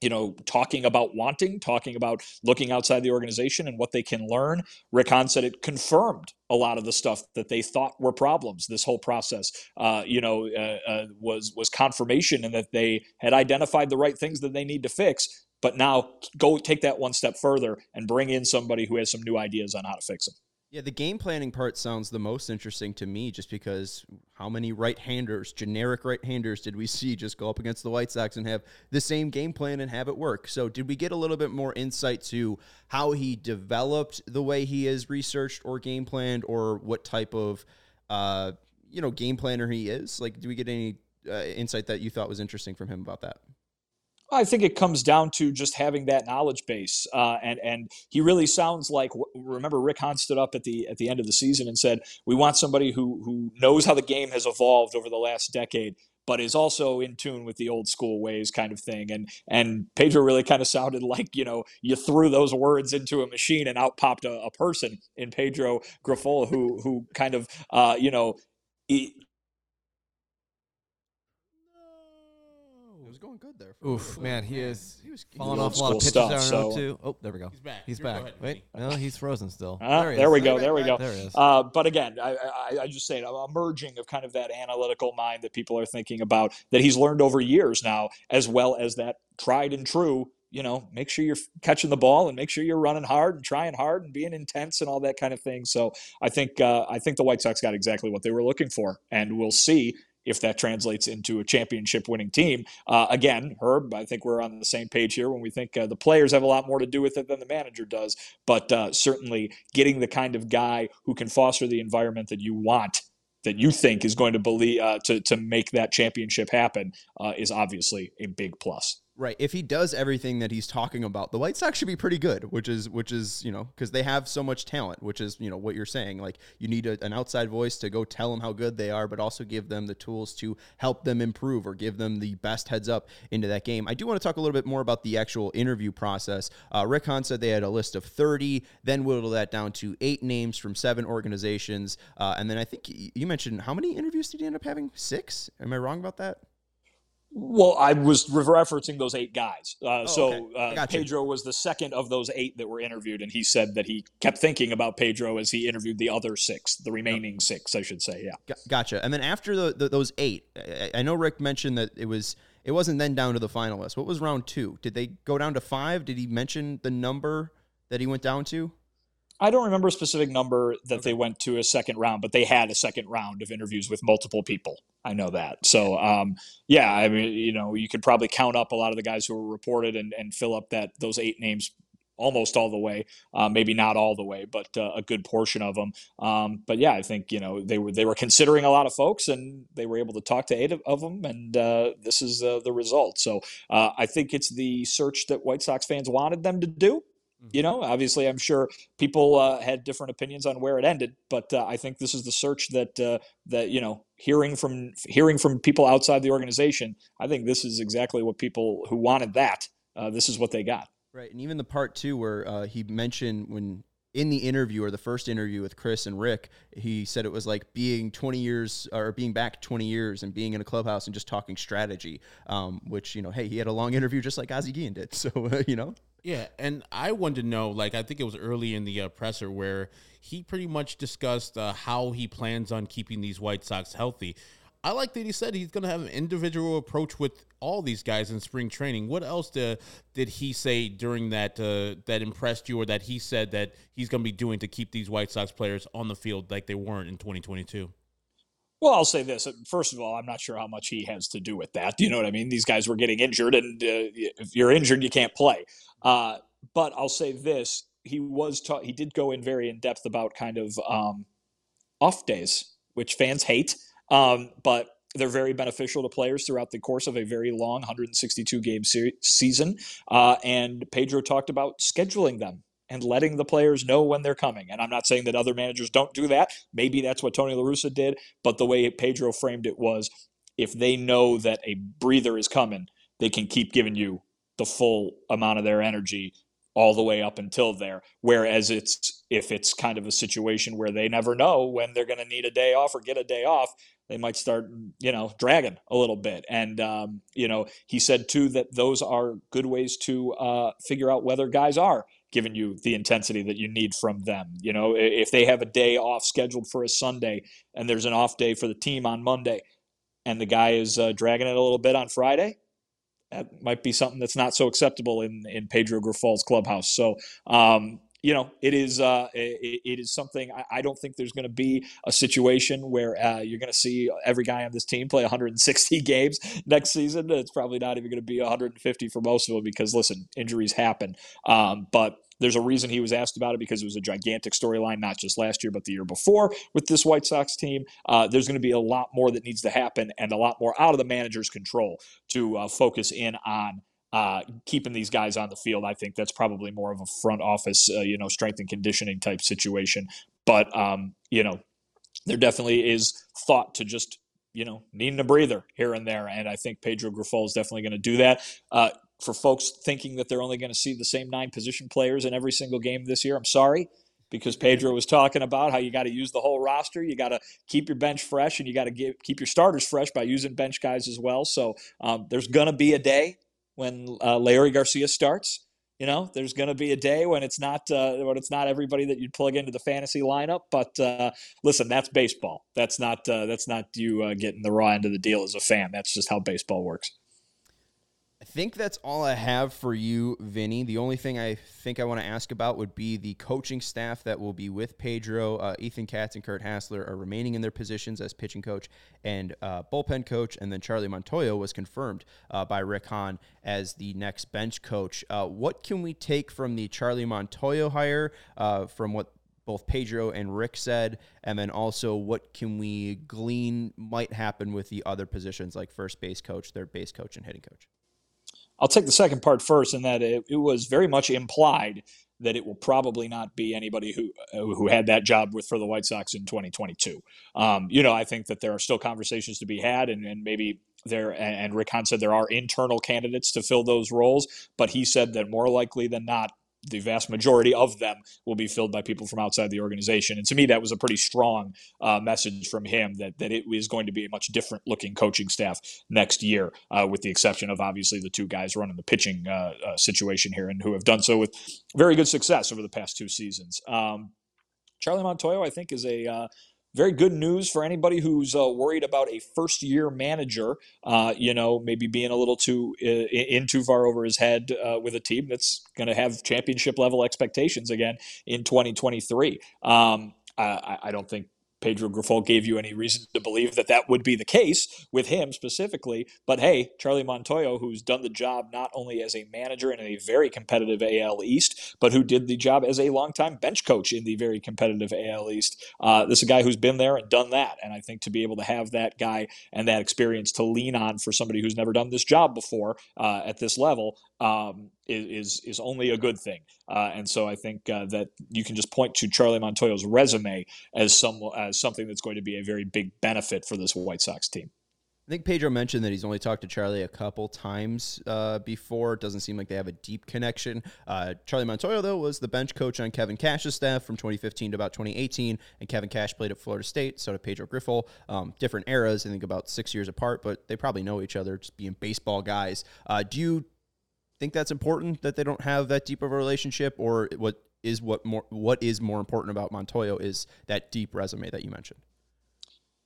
you know, talking about wanting, talking about looking outside the organization and what they can learn. Rick Hahn said it confirmed a lot of the stuff that they thought were problems. This whole process, uh, you know, uh, uh, was was confirmation and that they had identified the right things that they need to fix. But now go take that one step further and bring in somebody who has some new ideas on how to fix them. Yeah, the game planning part sounds the most interesting to me just because how many right handers, generic right handers, did we see just go up against the White Sox and have the same game plan and have it work? So, did we get a little bit more insight to how he developed the way he has researched or game planned or what type of, uh, you know, game planner he is? Like, do we get any uh, insight that you thought was interesting from him about that? I think it comes down to just having that knowledge base, uh, and and he really sounds like. Remember, Rick Hahn stood up at the at the end of the season and said, "We want somebody who who knows how the game has evolved over the last decade, but is also in tune with the old school ways, kind of thing." And and Pedro really kind of sounded like you know you threw those words into a machine and out popped a, a person in Pedro Grifol, who who kind of uh, you know. He, was going good there. for Oof, little man, bit. he is He was falling off a lot of pitches stuff, down so- too. Oh, there we go. He's back. He's Here, go back. ahead, Wait, no, he's frozen still. Ah, there he there is. we go. There we go. There he is. Uh, but again, I, I, I just saying a merging of kind of that analytical mind that people are thinking about that he's learned over years now, as well as that tried and true. You know, make sure you're catching the ball and make sure you're running hard and trying hard and being intense and all that kind of thing. So I think uh, I think the White Sox got exactly what they were looking for, and we'll see if that translates into a championship winning team. Uh, again, Herb, I think we're on the same page here when we think uh, the players have a lot more to do with it than the manager does. But uh, certainly getting the kind of guy who can foster the environment that you want. That you think is going to believe uh, to to make that championship happen uh, is obviously a big plus. Right. If he does everything that he's talking about, the White Sox should be pretty good, which is which is, you know, because they have so much talent, which is, you know, what you're saying. Like you need a, an outside voice to go tell them how good they are, but also give them the tools to help them improve or give them the best heads up into that game. I do want to talk a little bit more about the actual interview process. Uh, Rick Hahn said they had a list of 30, then whittled that down to eight names from seven organizations. Uh, and then I think you mentioned how many interviews did he end up having? Six? Am I wrong about that? Well, I was referencing those eight guys. Uh, so okay. uh, Pedro was the second of those eight that were interviewed, and he said that he kept thinking about Pedro as he interviewed the other six, the remaining six, I should say. Yeah. Gotcha. And then after the, the those eight, I, I know Rick mentioned that it was it wasn't then down to the finalists. What was round two? Did they go down to five? Did he mention the number that he went down to? I don't remember a specific number that they went to a second round, but they had a second round of interviews with multiple people. I know that. So, um, yeah, I mean, you know, you could probably count up a lot of the guys who were reported and, and fill up that those eight names almost all the way. Uh, maybe not all the way, but uh, a good portion of them. Um, but yeah, I think you know they were they were considering a lot of folks, and they were able to talk to eight of, of them, and uh, this is uh, the result. So uh, I think it's the search that White Sox fans wanted them to do. You know, obviously, I'm sure people uh, had different opinions on where it ended, but uh, I think this is the search that uh, that you know, hearing from hearing from people outside the organization, I think this is exactly what people who wanted that. Uh, this is what they got. Right. And even the part two where uh, he mentioned when in the interview or the first interview with Chris and Rick, he said it was like being 20 years or being back 20 years and being in a clubhouse and just talking strategy. Um, which you know, hey, he had a long interview just like Ozzie Guillen did. So uh, you know, Yeah, and I wanted to know, like, I think it was early in the uh, presser where he pretty much discussed uh, how he plans on keeping these White Sox healthy. I like that he said he's going to have an individual approach with all these guys in spring training. What else did, did he say during that uh, that impressed you, or that he said that he's going to be doing to keep these White Sox players on the field like they weren't in 2022? Well, I'll say this. First of all, I'm not sure how much he has to do with that. Do You know what I mean? These guys were getting injured, and uh, if you're injured, you can't play. Uh, but I'll say this: he was ta- he did go in very in depth about kind of um, off days, which fans hate, um, but they're very beneficial to players throughout the course of a very long 162 game se- season. Uh, and Pedro talked about scheduling them and letting the players know when they're coming. And I'm not saying that other managers don't do that. Maybe that's what Tony La Russa did. But the way Pedro framed it was if they know that a breather is coming, they can keep giving you the full amount of their energy all the way up until there. Whereas it's if it's kind of a situation where they never know when they're going to need a day off or get a day off, they might start, you know, dragging a little bit. And um, you know, he said too that those are good ways to uh, figure out whether guys are giving you the intensity that you need from them. You know, if they have a day off scheduled for a Sunday and there's an off day for the team on Monday, and the guy is uh, dragging it a little bit on Friday, that might be something that's not so acceptable in in Pedro Grifol's clubhouse. So. Um, you know, it is uh, it, it is something. I, I don't think there's going to be a situation where uh, you're going to see every guy on this team play 160 games next season. It's probably not even going to be 150 for most of them because listen, injuries happen. Um, but there's a reason he was asked about it because it was a gigantic storyline, not just last year, but the year before with this White Sox team. Uh, there's going to be a lot more that needs to happen and a lot more out of the manager's control to uh, focus in on uh, keeping these guys on the field. I think that's probably more of a front office, uh, you know, strength and conditioning type situation. But, um, you know, there definitely is thought to just, you know, needing a breather here and there. And I think Pedro Grifol is definitely going to do that. Uh, for folks thinking that they're only going to see the same nine position players in every single game this year, I'm sorry. because Pedro was talking about how you got to use the whole roster. You got to keep your bench fresh, and you got to keep your starters fresh by using bench guys as well. So um, there's going to be a day when uh, Leury Garcia starts. You know, there's going to be a day when it's not uh, when it's not everybody that you'd plug into the fantasy lineup. But uh, listen, that's baseball. That's not uh, that's not you uh, getting the raw end of the deal as a fan. That's just how baseball works. I think that's all I have for you, Vinnie. The only thing I think I want to ask about would be the coaching staff that will be with Pedro. Uh, Ethan Katz and Curt Hasler are remaining in their positions as pitching coach and uh, bullpen coach, and then Charlie Montoyo was confirmed uh, by Rick Hahn as the next bench coach. Uh, what can we take from the Charlie Montoyo hire, uh, from what both Pedro and Rick said, and then also what can we glean might happen with the other positions like first base coach, third base coach, and hitting coach? I'll take the second part first, in that it, it was very much implied that it will probably not be anybody who who had that job with for the White Sox in 2022. Um, you know, I think that there are still conversations to be had, and, and maybe there. And Rick Hahn said there are internal candidates to fill those roles, but he said that more likely than not, the vast majority of them will be filled by people from outside the organization. And to me, that was a pretty strong uh, message from him that that it is going to be a much different looking coaching staff next year, uh, with the exception of obviously the two guys running the pitching uh, uh situation here and who have done so with very good success over the past two seasons. Um, Charlie Montoyo, I think, is a uh, very good news for anybody who's uh, worried about a first year manager, uh, you know, maybe being a little too uh, in too far over his head uh, with a team that's going to have championship level expectations again in 2023. Um, I, I, don't think Pedro Grifol gave you any reason to believe that that would be the case with him specifically. But hey, Charlie Montoyo, who's done the job not only as a manager in a very competitive AL East, but who did the job as a longtime bench coach in the very competitive AL East. Uh, this is a guy who's been there and done that. And I think to be able to have that guy and that experience to lean on for somebody who's never done this job before uh, at this level um, is is only a good thing. Uh, and so I think uh, that you can just point to Charlie Montoyo's resume as some as something that's going to be a very big benefit for this White Sox team. I think Pedro mentioned that he's only talked to Charlie a couple times uh, before. It doesn't seem like they have a deep connection. Uh, Charlie Montoyo, though, was the bench coach on Kevin Cash's staff from 2015 to about 2018, and Kevin Cash played at Florida State. So did Pedro Grifol. Um, different eras, I think about six years apart, but they probably know each other, just being baseball guys. Uh, do you think that's important that they don't have that deep of a relationship, or what is what more what is more important about Montoyo is that deep resume that you mentioned.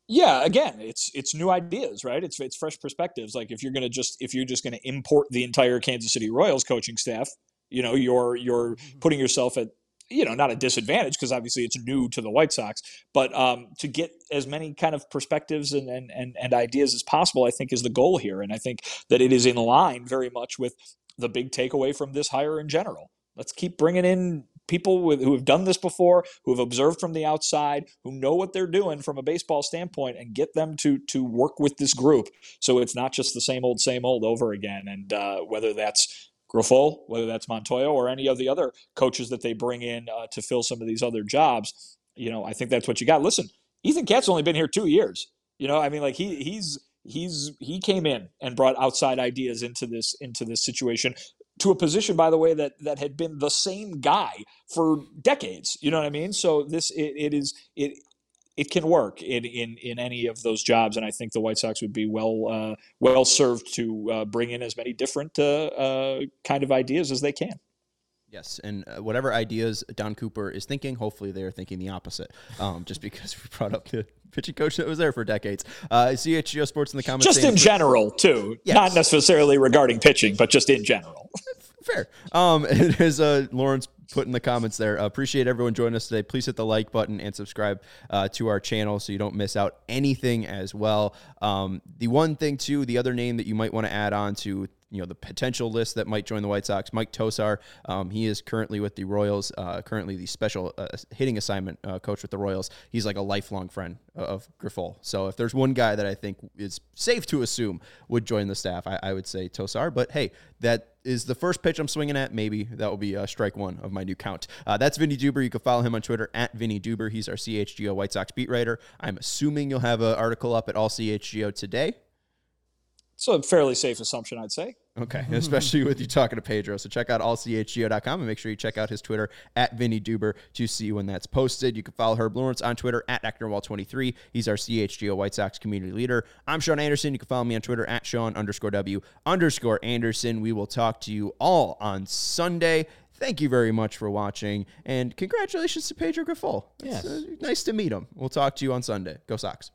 Yeah, again, it's it's new ideas, right? It's it's fresh perspectives. Like if you're gonna just if you're just gonna import the entire Kansas City Royals coaching staff, you know, you're you're mm-hmm. putting yourself at you know not a disadvantage because obviously it's new to the White Sox, but um, to get as many kind of perspectives and, and and and ideas as possible, I think is the goal here, and I think that it is in line very much with the big takeaway from this hire in general. Let's keep bringing in people with, who have done this before, who have observed from the outside, who know what they're doing from a baseball standpoint, and get them to to work with this group. So it's not just the same old, same old over again. And uh, whether that's Grifol, whether that's Montoyo, or any of the other coaches that they bring in uh, to fill some of these other jobs, you know, I think that's what you got. Listen, Ethan Katz only been here two years. You know, I mean, like he he's he's he came in and brought outside ideas into this into this situation to a position by the way that that had been the same guy for decades you know what i mean? So this it, it is it it can work in, in in any of those jobs and i think the white sox would be well uh, well served to uh, bring in as many different uh, uh kind of ideas as they can Yes, and uh, whatever ideas Don Cooper is thinking, hopefully they are thinking the opposite. Um, just because we brought up the pitching coach that was there for decades. Uh, CHGO Sports in the comments. Just in general, too. Yes. Not necessarily regarding pitching, but just in general. Fair. Um, as uh, Lawrence put in the comments there, uh, appreciate everyone joining us today. Please hit the like button and subscribe uh, to our channel so you don't miss out anything as well. Um, the one thing, too, the other name that you might want to add on to you know the potential list that might join the White Sox. Mike Tosar, um, he is currently with the Royals, uh, currently the special uh, hitting assignment uh, coach with the Royals. He's like a lifelong friend of Grifol. So if there's one guy that I think is safe to assume would join the staff, I, I would say Tosar. But hey, that is the first pitch I'm swinging at. Maybe that will be uh, strike one of my new count. Uh, that's Vinnie Duber. You can follow him on Twitter at Vinnie Duber. He's our CHGO White Sox beat writer. I'm assuming you'll have an article up at All CHGO today. It's a fairly safe assumption, I'd say. Okay, especially with you talking to Pedro. So check out allchgo.com and make sure you check out his Twitter at Vinnie Duber to see when that's posted. You can follow Herb Lawrence on Twitter at Ecknerwall23. He's our CHGO White Sox community leader. I'm Sean Anderson. You can follow me on Twitter at Sean underscore W underscore Anderson. We will talk to you all on Sunday. Thank you very much for watching, and congratulations to Pedro Grifol. It's, Yes. uh, nice to meet him. We'll talk to you on Sunday. Go Sox.